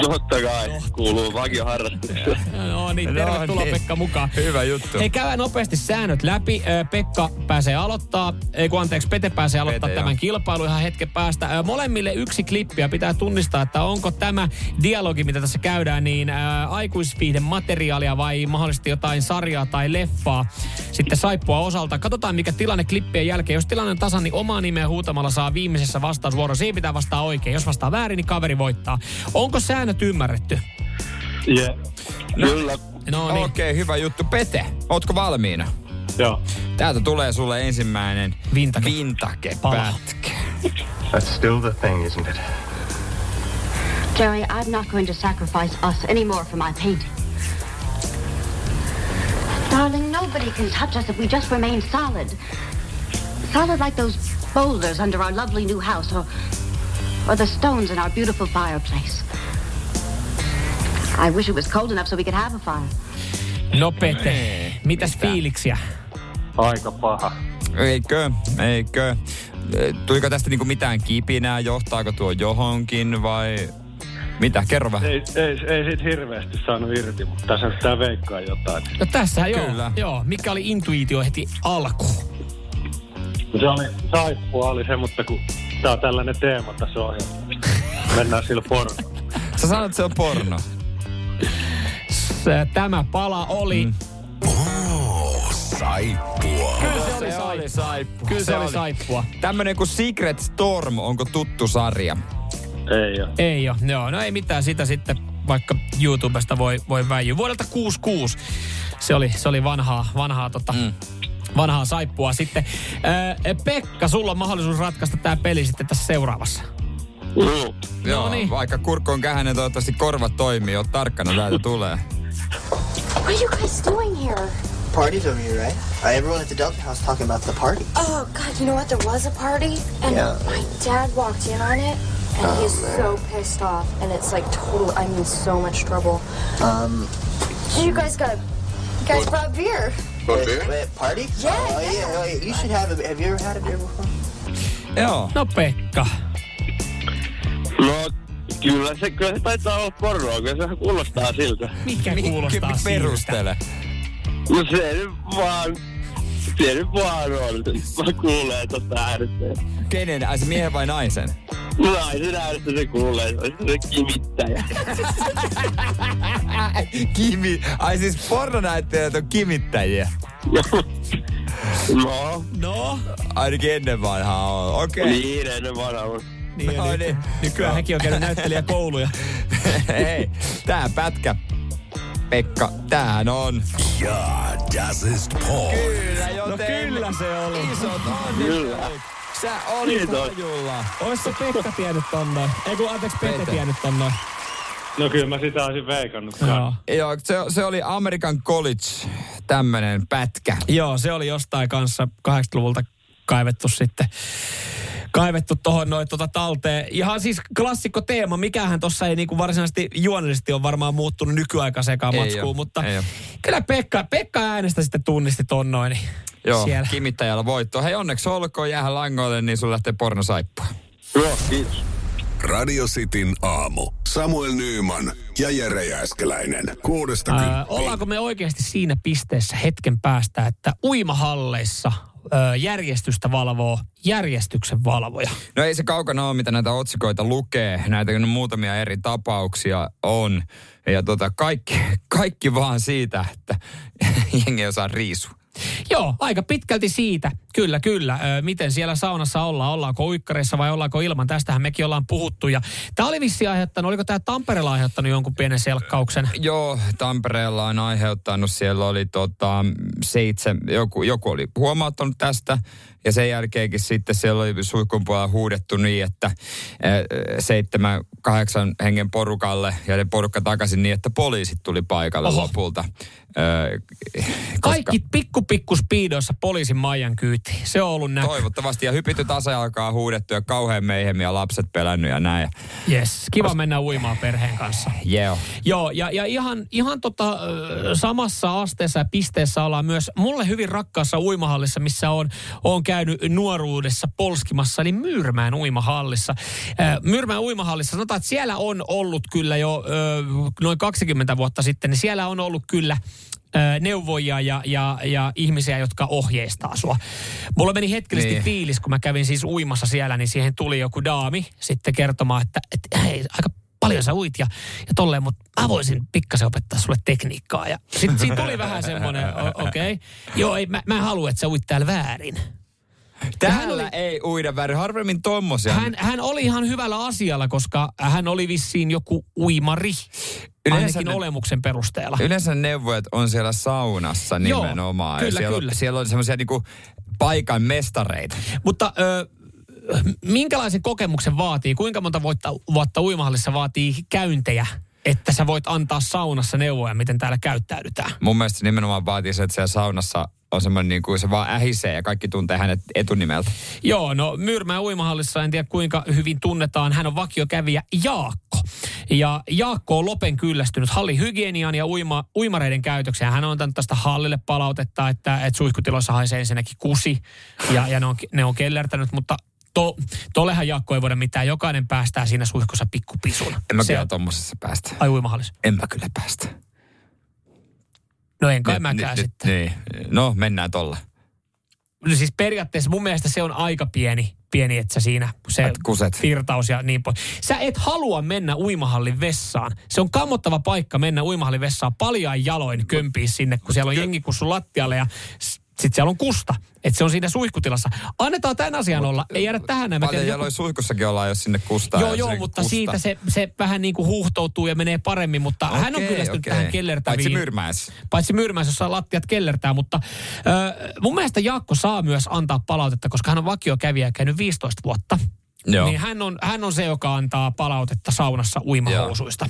Totta kai, kuuluu vakioharrastukseen. No niin, No tervetuloa niin. Pekka mukaan. Hyvä juttu. Hei, käydään nopeasti säännöt läpi. Ö, Pekka pääsee aloittaa, ei kun anteeksi, Pete pääsee aloittaa Pete, tämän joo. kilpailun ihan hetken päästä. Ö, Molemmille yksi klippi ja pitää tunnistaa, että onko tämä dialogi, mitä tässä käydään, niin ä, aikuisviihden materiaalia vai mahdollisesti jotain sarjaa tai leffaa. Sitten saippua osalta. Katsotaan, mikä tilanne klippien jälkeen. Jos tilanne on tasan, niin omaa nimeä huutamalla saa viimeisessä vastausvuorossa. Siihen pitää vastaa oikein. Jos vastaa väärin, niin kaveri voittaa. Onko säännöt ymmärretty? Yeah. Kyllä. No niin. Okei, hyvä juttu. Pete, ootko valmiina? Joo. Täältä tulee sulle ensimmäinen Vintake. Vintake-pätkä. That's still the thing, isn't it? Jerry, I'm not going to sacrifice us anymore for my painting. Darling, nobody can touch us if we just remain solid. Solid like those boulders under our lovely new house or, or the stones in our beautiful fireplace. I wish it was cold enough so we could have a fire. No Pete, Ei, mitäs mitään. fiiliksiä? Aika paha. Eikö? Eikö? Tuliko tästä niinku mitään kipinää? Johtaako tuo johonkin vai mitä? Kerro vähän. Ei, ei, ei siitä hirveästi saanut irti, mutta tässä pitää veikkaa jotain. No tässä joo, Kyllä. joo. Mikä oli intuitio heti alkuun? Se oli, saippua oli se, mutta kun tää on tällainen teema tässä ohjelmassa. Mennään sillä pornolla. Sä sanot, että se on porno. Se- Tämä pala oli... Mm. Oh, saippua. Kyllä se oli, Se oli saippua. saippua. Kyllä se, oli saippua. Tämmönen kuin Secret Storm, onko tuttu sarja? Ei oo. Ei ole, joo. No ei mitään, sitä sitten vaikka YouTubesta voi, voi väijyä. Vuodelta 66 se oli, se oli vanhaa, vanhaa, tota, mm. vanhaa saippua. Sitten Pekka, sulla on mahdollisuus ratkaista tämä peli sitten tässä seuraavassa. Mm. Joo, niin. vaikka kurkku on kähänen, toivottavasti korvat toimii. Oot tarkkana, täältä tulee. What are you guys doing here? Party's over here, right? Uh, everyone at the Delta House talking about the party. Oh God, you know what? There was a party, and Yeah. my dad walked in on it, and he's so pissed off, and it's like total. I mean, so much trouble. Um, you guys got, you guys brought beer. wait, wait, party? Yeah, Oh, yeah. yeah. Wait, you should have a. Have you ever had a beer before? Joo. No Pekka. No, kyllä se, kyllä se taitaa olla pornoa, kyllä se kuulostaa siltä. Mikä kuulostaa siltä? perustele. No se nyt vaan, se nyt vaan on. Mä kuulee tosta äänestä. Kenen? Ai se miehen vai naisen? Naisen äänestä se kuulee, se on se kimittäjä. Kimi. Ai siis pornonäyttelijät on kimittäjiä. no, No, Ainakin ennen vanhaa on. Okei. Okay. niin ennen vanhaa. Niin, No niin. Nykyään hekin on käynyt näyttelijäkouluja. Hei, tää pätkä. Pekka, tämähän on. Ja, das ist Porn. Kyllä, joten No kyllä se oli. Isot Kyllä. onnittelut. Sä olit Kiitos. hajulla. Ois se Pekka tiennyt ton noin. Ei kun anteeksi Pete Pete. tiennyt ton noin. No kyllä mä sitä olisin veikannut. Joo. Joo, se, se oli American College tämmönen pätkä. Joo, se oli jostain kanssa 80-luvulta kaivettu sitten kaivettu tuohon noin tota talteen. Ihan siis klassikko teema, mikähän tuossa ei niinku varsinaisesti juonellisesti ole varmaan muuttunut nykyaikaiseenkaan Ei matskuun, mutta ei kyllä Pekka, Pekka äänestä sitten tunnisti ton noin. Niin Joo, siellä. kimittäjällä voitto. Hei onneksi olkoon jäähän langoille, niin sun lähtee pornosaippua. Joo, kiitos. Radio Cityn aamu. Samuel Nyyman ja Jere Jääskeläinen. Kuudesta Ää, ollaanko me oikeasti siinä pisteessä hetken päästä, että uimahalleissa järjestystä valvoo järjestyksen valvoja? No ei se kaukana ole, mitä näitä otsikoita lukee. Näitä muutamia eri tapauksia on. Ja tota, kaikki, kaikki vaan siitä, että jengi osaa riisua. Joo, aika pitkälti siitä. Kyllä, kyllä. Ö, miten siellä saunassa ollaan? Ollaanko uikkareissa vai ollaanko ilman? Tästähän mekin ollaan puhuttu. Ja tämä oli vissi aiheuttanut, oliko tämä Tampereella aiheuttanut jonkun pienen selkkauksen? Joo, Tampereella on aiheuttanut, siellä oli tota, seitsemän, joku, joku oli huomauttanut tästä, ja sen jälkeenkin sitten siellä oli suihkun puolella huudettu niin, että seitsemän, kahdeksan hengen porukalle, ja ne porukka takaisin niin, että poliisit tuli paikalle Oho. lopulta. Eh, Kaikki pikku pikku speedoissa poliisin Maijan kyytiin. Se on ollut näky. Toivottavasti, ja hypitty tasajalkaa huudettu, ja kauhean meihemiä lapset pelännyt ja näin. Yes, kiva mennä uimaan perheen kanssa. Joo. Joo, ja, ja ihan, ihan tota, samassa asteessa ja pisteessä ollaan myös mulle hyvin rakkaassa uimahallissa, missä on, on käynyt nuoruudessa polskimassa, eli Myyrmään uimahallissa. Myyrmään uimahallissa, sanotaan, että siellä on ollut kyllä jo noin 20 vuotta sitten, niin siellä on ollut kyllä neuvojia ja, ja, ja ihmisiä, jotka ohjeistaa sua. Mulla meni hetkellisesti Niin. fiilis, kun mä kävin siis uimassa siellä, niin siihen tuli joku daami sitten kertomaan, että, että hei, aika paljon sä uit ja, ja tolleen, mutta mä voisin pikkasen opettaa sulle tekniikkaa. Ja sitten siinä tuli vähän semmoinen, okei, okay. joo, ei, mä, mä en halua, että sä uit täällä väärin. Täällä oli- ei uida väärin. Harvemmin tommosia. Hän, hän oli ihan hyvällä asialla, koska hän oli vissiin joku uimari, Yleensä ainakin ne- olemuksen perusteella. Yleensä neuvojat on siellä saunassa Joo, nimenomaan. ja kyllä, siellä, kyllä. On, siellä on semmoisia niinku paikan mestareita. Mutta ö, minkälaisen kokemuksen vaatii, kuinka monta vuotta, vuotta uimahallissa vaatii käyntejä, että sä voit antaa saunassa neuvoja, miten täällä käyttäydytään? Mun mielestä nimenomaan vaatii se, että siellä saunassa on semmoinen niin kuin se vaan ähisee ja kaikki tuntee hänet etunimeltä. Joo, no Myyrmää uimahallissa en tiedä kuinka hyvin tunnetaan. Hän on vakiokävijä Jaakko. Ja Jaakko on lopen kyllästynyt hallihygieniaan ja uima, uimareiden käytökseen. Hän on antanut tästä hallille palautetta, että, että suihkutiloissa haisee ensinnäkin kusi ja, ja ne, on, ne on kellertänyt, mutta to, tollehan Jaakko ei voida mitään. Jokainen päästää siinä suihkussa pikkupisun. En mä kyllä tommosessa päästä. Ai uimahallissa. En mä kyllä päästä. No en kai mäkään nyt- sitten. Niin. No, mennään tolla. no siis periaatteessa mun mielestä se on aika pieni, pieni että siinä se Et kuset. virtaus ja niin pois. Sä et halua mennä uimahallin vessaan. Se on kammottava paikka mennä uimahallin vessaan paljain jaloin kömpiä sinne, kun siellä on jengi kussu lattialle ja sitten siellä on kusta. Että se on siinä suihkutilassa. Annetaan tämän asian olla. Ei jäädä tähän näin. Paljon joku- suihkussakin ollaan, jos sinne kustaa. Joo, joo, mutta kusta. siitä se, se vähän niin kuin huuhtoutuu ja menee paremmin, mutta okay, hän on kyllästynyt okei. tähän kellertäviin. Paitsi Myrmäessä. Paitsi Myrmäessä, jossa lattiat kellertää, mutta ö, mun mielestä Jaakko saa myös antaa palautetta, koska hän on vakiokävijä käynyt 15 vuotta. Joo. Niin hän on, hän on se, joka antaa palautetta saunassa uimahousuista.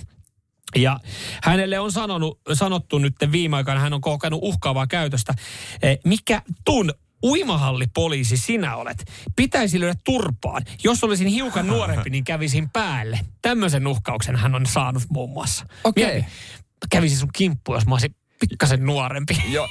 Ja hänelle on sanonut, sanottu nyt viime aikoina, hän on kokenut uhkaavaa käytöstä. Eh, Mikä tun uimahallipoliisi sinä olet? Pitäisi lyödä turpaan. Jos olisin hiukan nuorempi, niin kävisin päälle. Tämmöisen uhkauksen hän on saanut muun muassa. Okei. Mieti, Kävisin sun kimppu, jos mä olisin pikkasen nuorempi. Jo.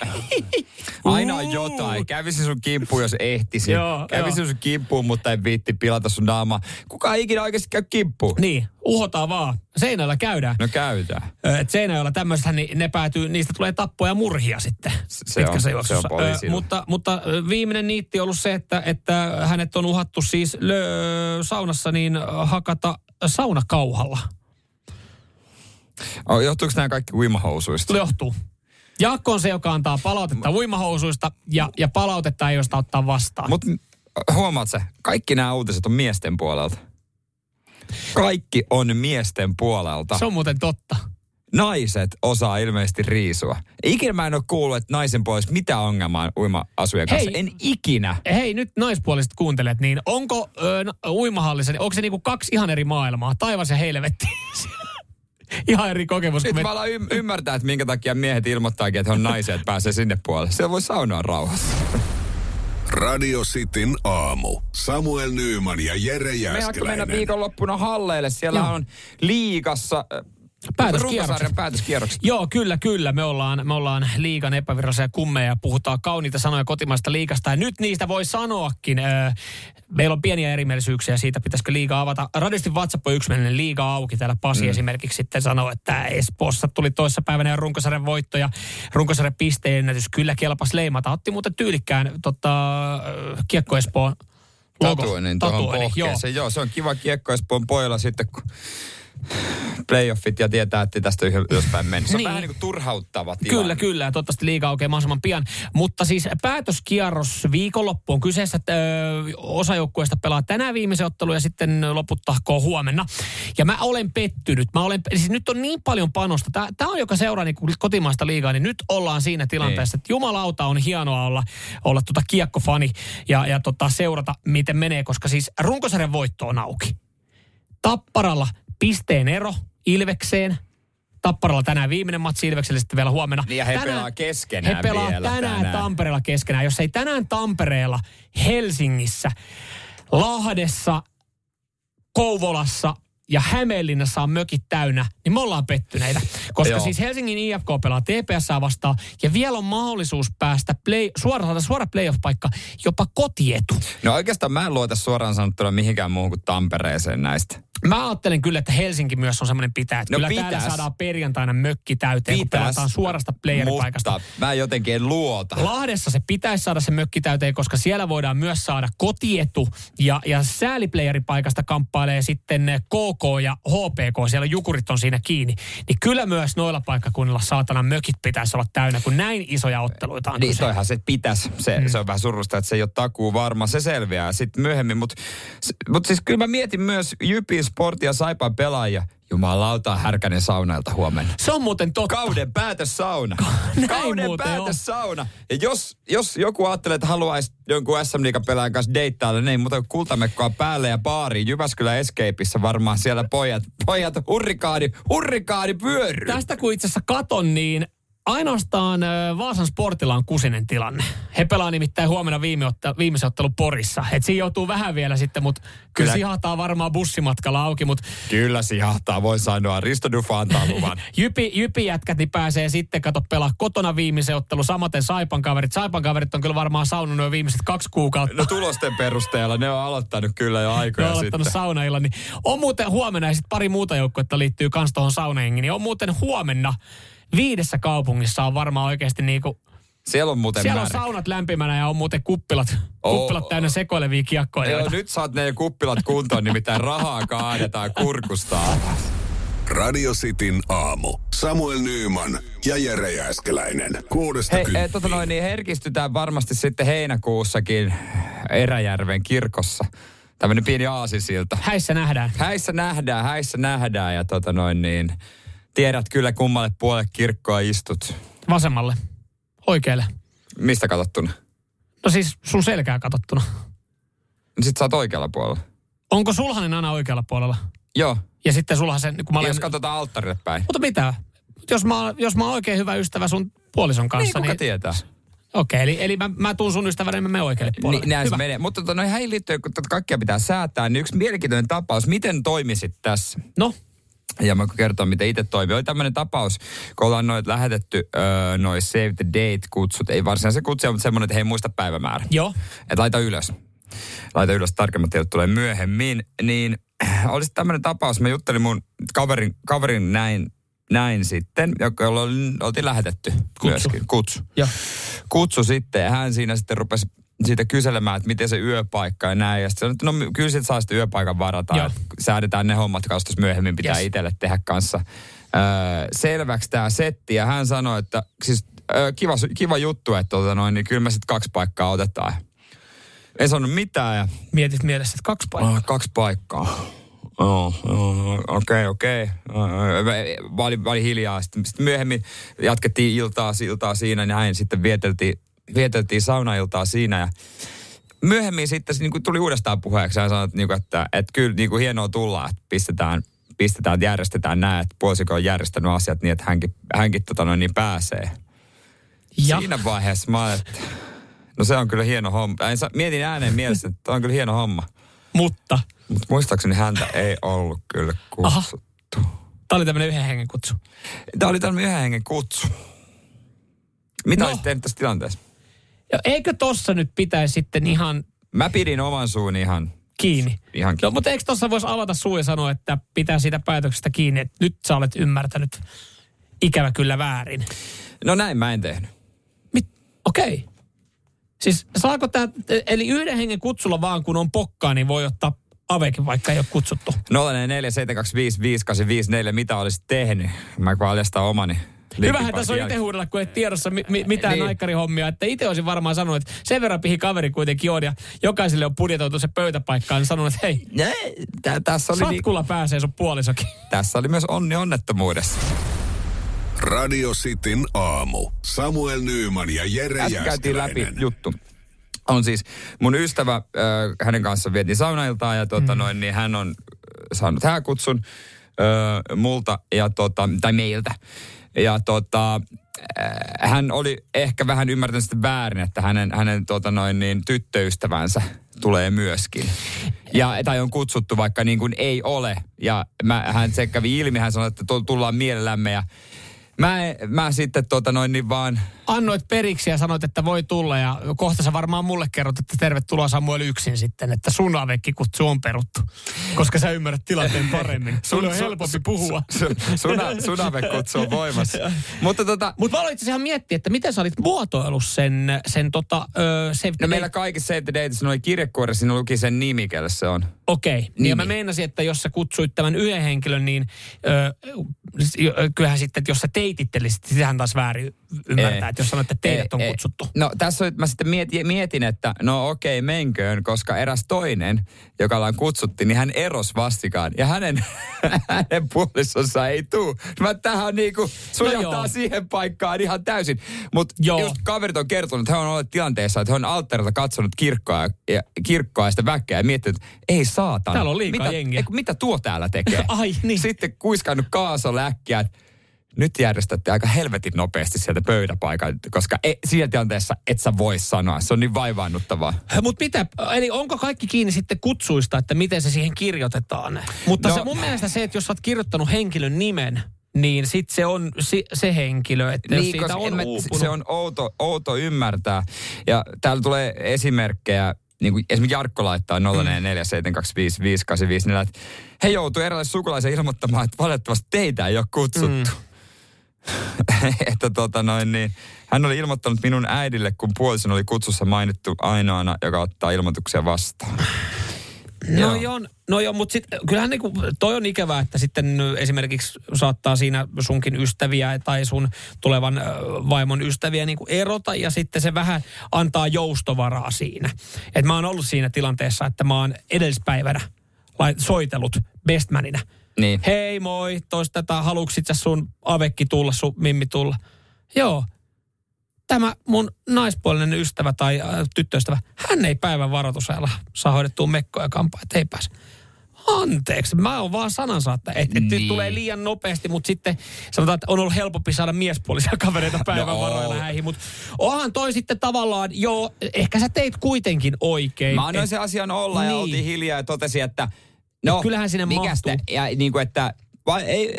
Aina on jotain. Kävisi sun kimppuun, jos ehtisi. Joo, Kävisi joo. sun kimppuun, mutta ei viitti pilata sun naamaa. Kuka ei ikinä oikeasti käy kimppuun? Niin, uhotaan vaan. Seinällä käydään. No käydään. Et Seinäjoella tämmöistä, niin ne päätyy, niistä tulee tappoja ja murhia sitten Se pitkässä on- juoksussa. se on. Ö, mutta, mutta viimeinen niitti on ollut se, että, että hänet on uhattu siis lö, saunassa niin hakata saunakauhalla. Oh, johtuuko nämä kaikki uimahousuista? Johtuu. Jaakko on se, joka antaa palautetta uimahousuista ja, ja palautetta ei josta ottaa vastaan. Mutta huomaat sä, kaikki nämä uutiset on miesten puolelta. Kaikki on miesten puolelta. Se on muuten totta. Naiset osaa ilmeisesti riisua. Ikinä mä en ole kuullut, että naisen puolesta mitä ongelmaa uima-asujen kanssa. Hei. En ikinä. Hei, nyt naispuoliset kuuntelet, niin onko ö, uimahallissa, onko se niinku kaksi ihan eri maailmaa, taivas ja helvetti? ihan eri kokemus. Kun me- mä ym- ymmärtää, että minkä takia miehet ilmoittaakin, että he on naisia, että pääsee sinne puolelle. Siellä voi saunoa rauhassa. Radio Cityn aamu. Samuel Nyyman ja Jere Mehän mennä Jääskeläinen. viikonloppuna halleille. Siellä Joo. on liigassa äh, Päätöskierrokset. Joo, kyllä, kyllä. Me ollaan, me ollaan liigan epävirallisia kummeja ja puhutaan kauniita sanoja kotimaista liigasta. Ja nyt niistä voi sanoakin. Meillä on pieniä erimielisyyksiä siitä, pitäisikö liiga avata. Radistin WhatsApp on yksimielinen liiga auki. Täällä Pasi mm. esimerkiksi sitten sanoi, että Espoossa tuli toissa päivänä jo runkosarjan voitto ja runkosarjan pisteennätys kyllä kelpas leimata. Otti muuten tyylikkään tota, Kiekko Espoon logo. Tuohon Tatuoinnin, joo. pohkeeseen. Joo. se on kiva kiekko Espoon pojalla sitten, kun playoffit ja tietää, että tästä ylöspäin mennä. Se on Niin. vähän niin kuin turhauttava tilanne. Kyllä, kyllä. Ja toivottavasti liiga aukeaa mahdollisimman pian. Mutta siis päätöskierros viikonloppu on kyseessä. Että, ö, osa joukkueesta pelaa tänään viimeisen ottelun ja sitten loput tahkoo huomenna. Ja mä olen pettynyt. Mä olen, siis nyt on niin paljon panosta. Tämä on joka seuraa niin kotimaista liigaa, niin nyt ollaan siinä tilanteessa, että jumalauta on hienoa olla, olla tota kiekkofani ja, ja tota seurata, miten menee, koska siis runkosarjan voitto on auki. Tapparalla pisteen ero Ilvekseen. Tapparalla tänään viimeinen matsi Ilvekselle sitten vielä huomenna. Niin ja he tänään, pelaa keskenään He pelaa vielä tänään, tänään. Tampereella keskenään. Jos ei tänään Tampereella, Helsingissä, Lahdessa, Kouvolassa ja Hämeenlinnassa on mökit täynnä, niin me ollaan pettyneitä. Koska Joo. siis Helsingin IFK pelaa TPS vastaan ja vielä on mahdollisuus päästä play, suora, saada suora playoff-paikka, jopa kotietu. No oikeastaan mä en luota suoraan sanottuna mihinkään muuhun kuin Tampereeseen näistä. Mä ajattelen kyllä, että Helsinki myös on semmoinen pitää. Että No kyllä pitäis. täällä saadaan perjantaina mökki täyteen, kun Pitäis, pelataan suorasta playeripaikasta. Mutta mä jotenkin en luota. Lahdessa se pitäisi saada se mökki täyteen, koska siellä voidaan myös saada kotietu. Ja, ja sääliplayeripaikasta kamppailee sitten KK ja HPK, siellä jukurit on siinä kiinni. Niin kyllä myös noilla paikkakunnilla saatana mökit pitäisi olla täynnä, kun näin isoja otteluita on Niin kyse. toihan se pitäisi. Se, mm. se on vähän surusta, että se ei ole takuu varma. Se selviää sitten myöhemmin. Mutta mut siis kyllä mä mietin myös Jypin Sport ja Saipan pelaajia. Jumalauta härkänen saunailta huomenna. Se on muuten totta. Kauden päätössauna. Näin Kauden muuten on. päätössauna. Ja jos, jos joku ajattelee, että haluaisi jonkun SM pelaajan kanssa deittailla, niin kuin kultamekkoa päälle ja baariin. Jyväskylän Escapeissa varmaan siellä pojat, pojat hurrikaani, hurrikaani pyöryy. Tästä kun itse asiassa katon, niin ainoastaan Vaasan sportilla on kusinen tilanne. He pelaa nimittäin huomenna viime otta, viimeisen ottelu Porissa. Et siinä joutuu vähän vielä sitten, mutta kyllä, Kyllä. sihahtaa varmaan bussimatkalla auki. Mutta Kyllä sihahtaa, voi sanoa. Risto Dufa antaa luvan. jypi, jypi jätkät niin pääsee sitten, kato pelaa kotona viimeisen ottelu. Samaten Saipan kaverit. Saipan kaverit on kyllä varmaan saununut jo viimeiset kaksi kuukautta. No tulosten perusteella ne on aloittanut kyllä jo Ne aikoja on aloittanut sitten. saunailla. Niin on muuten huomenna, ja sitten pari muuta joukkuetta liittyy kans tuohon saunajengiin, niin on muuten huomenna viidessä kaupungissa on varmaan oikeasti niinku Siellä on muuten Siellä on märkä. saunat lämpimänä ja on muuten kuppilat, Oo. kuppilat täynnä sekoilevia Joo, kiekkoilijoita. nyt saat ne kuppilat kuntoon, nimittäin rahaa kaadetaan kurkusta alas. Radio Cityn aamu. Samuel Nyyman ja Jere Jääskeläinen. Kuudesta Hei, kymppiin. tota noin, niin herkistytään varmasti sitten heinäkuussakin Eräjärven kirkossa. Tämmöinen pieni aasisilta. Häissä nähdään. Häissä nähdään, häissä nähdään ja tota noin niin, tiedät kyllä kummalle puolelle kirkkoa istut. Vasemmalle. Oikealle. Mistä katsottuna? No siis sun selkää katsottuna. Sitten sä oot oikealla puolella. Onko sulhanen aina oikealla puolella? Joo, Ja sitten sulhasen, kun mä olen... jos katsotaan alttarille päin. Mutta mitä? Jos mä, jos mä oon oikein hyvä ystävä sun puolison Niin, kanssa, kuka niin... tietää? Okei, eli, eli mä, mä tuun sun ystävänä ja me menen oikealle puolelle. Niin, näin se Hyvä. menee. Mutta tota, noihin liittyen, kun tätä kaikkea pitää säätää, niin yksi mielenkiintoinen tapaus. Miten toimisit tässä? No, Ja mä kerron, miten itse toimii. Oli tämmöinen tapaus, kun ollaan noit lähetetty öö, noi save the date-kutsut. Ei varsinaisen kutsuja, mutta semmoinen, että hei muista päivämäärä. joo. Että laita ylös. Laita ylös, tarkemmat tiedot tulee myöhemmin. Niin olisi tämmöinen tapaus, mä juttelin mun kaverin, kaverin näin, näin sitten, jolla oli- oltiin lähetetty Kutsu. myöskin. Kutsu. Joo. Kutsu sitten ja hän siinä sitten rupesi siitä kyselemään, että miten se yöpaikka ja näin. Ja sitten no kyllä sit saa sitten yöpaikan varata. Joo. Säädetään ne hommat, kanssa tuossa myöhemmin pitää Yes. itselle tehdä kanssa öö, selväksi tämä setti. Ja hän sanoi, että siis öö, kiva, kiva juttu, että tota noin, niin kyllä me sitten kaksi paikkaa otetaan. Ei sanonut mitään ja Mietit mielessä, että kaksi paikkaa. oh, kaksi paikkaa. Joo, okei, okei. Mä olin hiljaa. Sitten, sitten myöhemmin jatkettiin iltaa, iltaa siinä, näin. Sitten vieteltiin, vieteltiin saunailtaa siinä ja myöhemmin sitten se niin kuin tuli uudestaan puheeksi. Hän sanoi, että, niin kuin, että, että kyllä niin kuin hienoa tulla, että pistetään, pistetään, että järjestetään nämä, että puolisiko on järjestänyt asiat niin, että hänkin, hänkin tota noin, niin pääsee. Ja Siinä vaiheessa mä että no se on kyllä hieno homma. En sa- Mietin ääneen mielessä, että tämä on kyllä hieno homma. Mutta, Mutta muistaakseni häntä ei ollut kyllä kutsuttu. tää oli tämmönen yhden hengen kutsu. Tämä oli tämmöinen yhden hengen kutsu. Mitä no. olisit tehnyt tässä tilanteessa? Ja eikö tossa nyt pitäisi sitten ihan Mä pidin oman suun ihan, kiinni? ihan No, kiinni. mutta eikö tossa voisi avata suu ja sanoa, että pitää siitä päätöksestä kiinni, että nyt sä olet ymmärtänyt ikävä kyllä väärin. No näin mä en tehnyt. Mit? Okei. Okay. Siis saako tämä, eli yhden hengen kutsulla vaan kun on pokkaa, niin voi ottaa avekin, vaikka ei ole kutsuttu. 047255854, mitä olisit tehnyt? Mä paljastan omani. Hyvähän tässä on itse huudella, kun ei tiedossa mi- mi- mitään Niin. aikkarihommia. Että itse olisin varmaan sanonut, että sen verran pihi kaveri kuitenkin on ja jokaiselle on budjetoitu se pöytäpaikka, niin sanonut, että hei, Nä, tä- tässä, oli niin, satkulla pääsee sun puolisokin. tässä oli myös onni onnettomuudessa. Radio Cityn aamu. Samuel Nyyman ja Jere Äsken käytiin läpi juttu. On siis mun ystävä, äh, hänen kanssaan vietiin saunailtaa ja tota, mm. noin, niin hän on äh, saanut hääkutsun multa ja tota, tai meiltä. Ja tota, äh, hän oli ehkä vähän ymmärtänyt sitä väärin, että hänen, hänen tota, noin, niin, tyttöystävänsä tulee myöskin. Ja, tai on kutsuttu, vaikka niin kuin ei ole. Ja mä, hän se kävi ilmi, hän sanoi, että tu- tullaan mielellämme. Ja mä, mä sitten tota noin niin vaan Annoit periksi ja sanoit, että voi tulla ja kohta sä varmaan mulle kerrot, että tervetuloa Samuel yksin sitten, että sun avekki kutsu on peruttu. Koska sä ymmärrät tilanteen paremmin. Sun on helpompi puhua. Suna, sunavekutsu on voimassa. Mutta tota, Mutta mä aloin itse asiassa miettiä, että miten sä olit muotoillut sen, sen tota, ö, save no meillä kaikissa Save the Dateissa oli kirjekuoressa, siinä luki sen nimi, kelle se on. Okei. Okay. Niin ja mä meinasin, että jos sä kutsuit tämän yhden henkilön, niin ö, ö, kyllähän sitten, että jos sä teitittelisit, sitähän taas väärin ymmärtää, Ei. että jos sanoit, että teidät on Ei, ei. kutsuttu. No tässä mä sitten mietin, mietin että no okei, menköön, koska eräs toinen, joka ollaan kutsuttiin, niin hän eros vastikaan. Ja hänen, hänen puolisonsa ei tuu. Mä tähän niinku sujahtaa joo. siihen paikkaan ihan täysin. Mutta just kaverit on kertonut, että he on ollut tilanteessa, että he on altterilta katsonut kirkkoa ja, kirkkoa ja sitä väkeä ja miettinyt, että ei saatana. Täällä on liikaa mitä, jengiä. ei mitä tuo täällä tekee? Ai niin. Sitten kuiskannut kaasolle äkkiä, että nyt järjestätte aika helvetin nopeasti sieltä pöydäpaikan, koska e, siinä tilanteessa et sä voi sanoa. Se on niin vaivaannuttavaa. Mutta mitä, eli onko kaikki kiinni sitten kutsuista, että miten se siihen kirjoitetaan? Mutta No- se mun mielestä se, että jos sä oot kirjoittanut henkilön nimen, niin sitten se on si, se henkilö, että jos siitä Niin, on mä- se on outo, outo ymmärtää. Ja täällä tulee esimerkkejä, niin kuin esimerkiksi Jarkko laittaa 047255854, että he joutuu eräille sukulaisen ilmoittamaan, että valitettavasti teitä ei ole kutsuttu. Mm. että tota noin niin, hän oli ilmoittanut minun äidille, kun puolison oli kutsussa mainittu ainoana, joka ottaa ilmoituksia vastaan. No Joo. joo, no joo mutta sit, kyllähän niinku, toi on ikävää, että sitten esimerkiksi saattaa siinä sunkin ystäviä tai sun tulevan vaimon ystäviä niinku erota ja sitten se vähän antaa joustovaraa siinä. Et mä oon ollut siinä tilanteessa, että mä oon edellispäivänä soitellut bestmanina. Niin. Hei moi, tois tätä, haluuks itse sun avekki tulla, sun mimmi tulla? Joo. Tämä mun naispuolinen ystävä tai äh, tyttöystävä, hän ei päivän varoitusajalla saa hoidettua mekkoja kampaa, että ei pääse. Anteeksi, mä oon vaan sanansaatta, että et Niin. niin. tulee liian nopeasti, mutta sitten sanotaan, että on ollut helpompi saada miespuolisia kavereita päivän No varoilla häihin, mutta onhan toi sitten tavallaan, joo, ehkä sä teit kuitenkin oikein. Mä annoin Et- sen asian olla ja Niin. oltiin hiljaa ja totesin, että no, Kyllähän sinne mikä mahtuu. sitä, ja niin kuin, että vai, ei,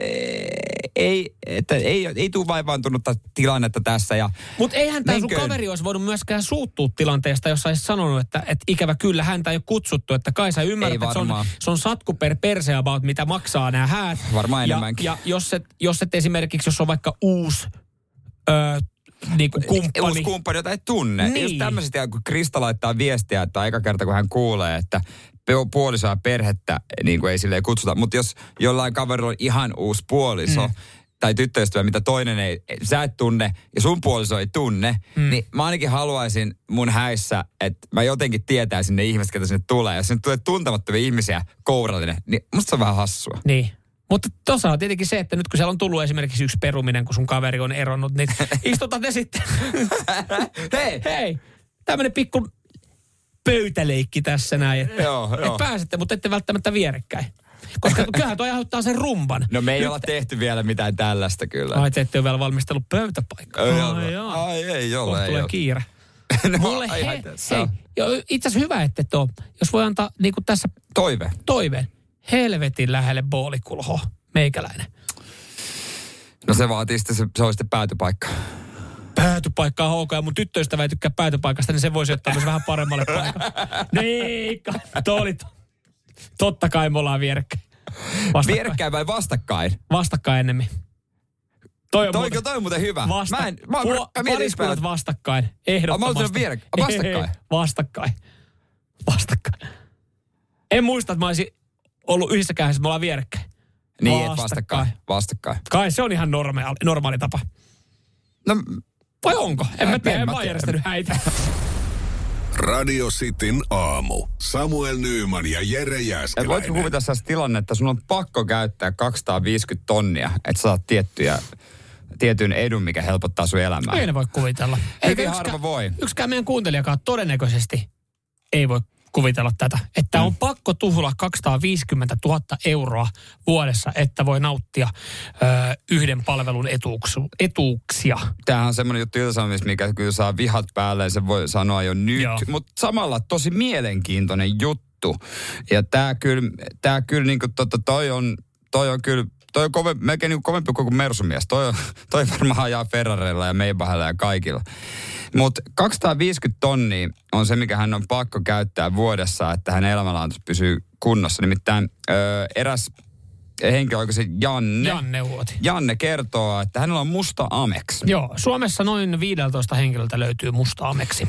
ei, että ei, ei tule vaivaantunutta tilannetta tässä. Ja Mutta eihän tämä sun kaveri olisi voinut myöskään suuttua tilanteesta, jos olisi sanonut, että, että ikävä kyllä häntä ei ole kutsuttu. Että kai sä ymmärrät, Ei että se on, se on satku per perse about, mitä maksaa nämä häät. Varmaan ja, enemmänkin. Ja jos et, jos et esimerkiksi, jos on vaikka uusi öö, niin kuin kumppani. uusi kumppani, jota et tunne. Niin. Just tämmöiset, kun Krista laittaa viestiä, että aika kerta kun hän kuulee, että puolisoa ja perhettä niin kuin ei silleen kutsuta. Mutta jos jollain kaverilla on ihan uusi puoliso, mm. tai tyttöystävä, mitä toinen ei, sä et tunne ja sun puoliso ei tunne, mm. niin mä ainakin haluaisin mun häissä, että mä jotenkin tietäisin ne ihmiset, ketä sinne tulee. Jos sinne tulee tuntemattomia ihmisiä kourallinen, niin musta se on vähän hassua. Niin. Mutta tuossa on tietenkin se, että nyt kun siellä on tullut esimerkiksi yksi peruminen, kun sun kaveri on eronnut, niin istutaan ne sitten. Hei! Hei, tämmöinen pikku pöytäleikki tässä näin. Joo, joo. Et pääsette, mutta ette välttämättä vierekkäin. Koska kyllähän toi aiheuttaa sen rumban. No me ei olla tehty vielä mitään tällaista kyllä. Ai, te ette ole vielä valmistellut pöytäpaikkaa. Ai, Ai, joo. ai ei ole. Kohta ei tulee ole. kiire. No, Mulle ai, he, hei, joo, itse asiassa hyvä, että et ole. Jos voi antaa niin kuin tässä Toive. toiveen. Helvetin lähelle boolikulho, meikäläinen. No se vaatii sitten, se, se on sitten päätypaikka. Päätypaikkaa HK ja mun tyttöystävä ei tykkää päätypaikasta, niin se voisi ottaa myös vähän paremmalle paikalle. Niin, toi oli to- Totta kai me ollaan vierekkäin. Vastakkain, Vierekkäin vai vastakkain? vastakkain ennemmin. Toi on Toi, muuten toi on muuten hyvä. vasta, Mä en, mä, mä, puo- mä pariskunnat vastakkain. Mä Ehdottomasti. vierek- ah, vastakkain? Vastakkain. Vastakkain. En muista, että mä olisin ollut yhdessäkään, että me ollaan vierekkäin. Niin, et vastakkain. Vastakkain. Kai se on ihan normaali, normaali tapa. No, Vai onko? En mä tiedä, en mä järjestänyt häitä. Radio Cityn aamu. Samuel Nyyman ja Jere et voitko Jääskeläinen. kuvitella sellaista tilanne, että sun on pakko käyttää 250 tonnia, että saat tiettyjä, tietyn edun, mikä helpottaa sun elämää. Ei ne voi kuvitella. Hyvin yksikään- harva voi. Yksikään meidän kuuntelijakaan todennäköisesti ei voi kuvitella tätä. Että Mm. on pakko tuhlaa 250 000 euroa vuodessa, että voi nauttia ö, yhden palvelun etuuksu, etuuksia. Tämähän on semmoinen juttu irtisanomista, mikä kyllä saa vihat päälle, se voi sanoa jo nyt. Mutta samalla tosi mielenkiintoinen juttu. Ja tämä kyllä, tää kyllä niinku, tota, toi on, toi on kyllä, toi on kove, melkein niinku kovempi kuin Mersumies. Toi, on, toi varmaan ajaa Ferrarilla ja Maybachilla ja kaikilla. Mutta 250 tonnia on se, mikä hän on pakko käyttää vuodessa, että hänen elämänlaatu pysyy kunnossa. Nimittäin ö, eräs henkilö, oliko se Janne? Janne Uoti. Janne kertoo, että hänellä on musta Amex. Joo, Suomessa noin 15 henkilöltä löytyy musta ameksi.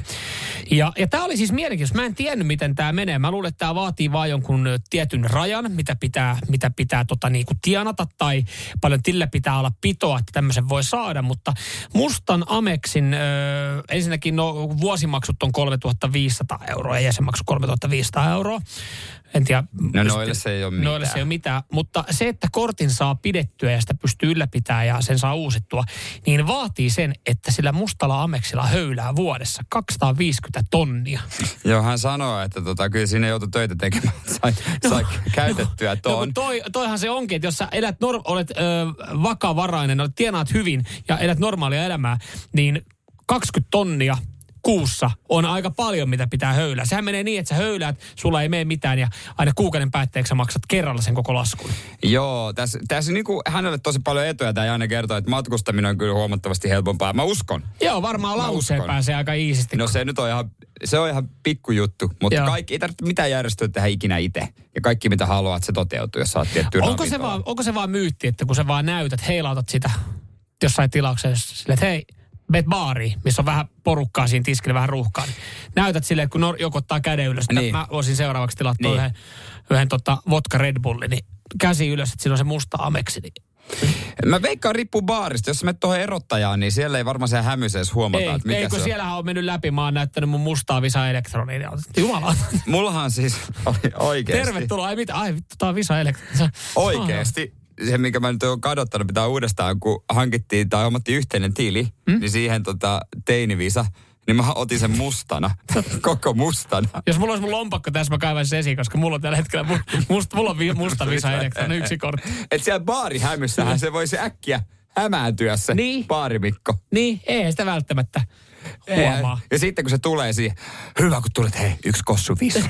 Ja, ja tämä oli siis mielenkiintoista. Mä en tiennyt, miten tämä menee. Mä luulen, että tämä vaatii vaan jonkun tietyn rajan, mitä pitää, mitä pitää tota, niinku tienata tai paljon tillä pitää olla pitoa, että tämmöisen voi saada. Mutta mustan ameksin, ö, ensinnäkin no, vuosimaksut on 3500 euroa ja jäsenmaksu 3500 euroa. En tiedä. No noille se ei ole mitään. Noille se ei ole mitään. Mutta se, että kortin saa pidettyä ja sitä pystyy ylläpitämään ja sen saa uusittua, niin vaatii sen, että sillä mustalla ameksilla höylää vuodessa 250 tonnia. Joo, hän sanoo, että tota, kyllä siinä joutui töitä tekemään, sai, sai käytettyä No, ton. kun toi, toihan se onkin, että jos sä elät norm- olet ö, vakavarainen, olet tienaat hyvin ja elät normaalia elämää, niin 20 tonnia kuussa on aika paljon, mitä pitää höylää. Sehän menee niin, että sä höyläät, sulla ei mene mitään ja aina kuukauden päätteeksi sä maksat kerralla sen koko laskun. Joo, tässä, tässä niinku, hänelle tosi paljon etuja. Tämä Janne kertoo, että matkustaminen on kyllä huomattavasti helpompaa. Mä uskon. Joo, varmaan lauseen pääsee aika iisisti. No se nyt on ihan, se on ihan pikkujuttu, mutta Joo. kaikki, ei tarvitse mitään järjestöä tehdä ikinä itse. Ja kaikki mitä haluat, se toteutuu, jos saat tiettyä onko, se vaan, onko se vaan myytti, että kun sä vaan näytät, heilautat sitä jossain tilauksessa silleen, että hei, meet baariin, missä on vähän porukkaa siinä tiskillä, vähän ruuhkaa. Niin näytät silleen, kun Nor- joku ottaa käden ylös, että Niin. mä voisin seuraavaksi tilattua Niin. yhden, yhden tota, vodka Red Bullin, niin käsi ylös, että siinä on se musta ameksi. Niin Mä veikkaan riippuu baarista. Jos menet tuohon erottajaan, niin siellä ei varmaan se hämyseessä huomata, ei, että mikä ei, kun se on. siellähän on mennyt läpi, mä oon näyttänyt mun mustaa visa elektroniin. Jumala, Mullahan siis oikeasti. tervetuloa. Ai mitä, ai vittu, tää on visa elektroniin. Oikeesti. Se, minkä mä nyt oon kadottanut, pitää uudestaan, kun hankittiin tai hommattiin yhteinen tili, hmm? niin siihen tota, teinivisa, niin mä otin sen mustana, koko mustana. Jos mulla olisi mun lompakko tässä, mä kaivaisin sen esiin, koska mulla on tällä hetkellä mu- must, mulla on vi- musta visa elektroni, yksi kortti. Et siellä baarihämyssähän se voisi äkkiä hämääntyä se Niin. baarimikko. Niin, ei sitä välttämättä huomaa. Ja sitten kun se tulee siihen, hyvä kun tulet, hei, yksi kossu viisi.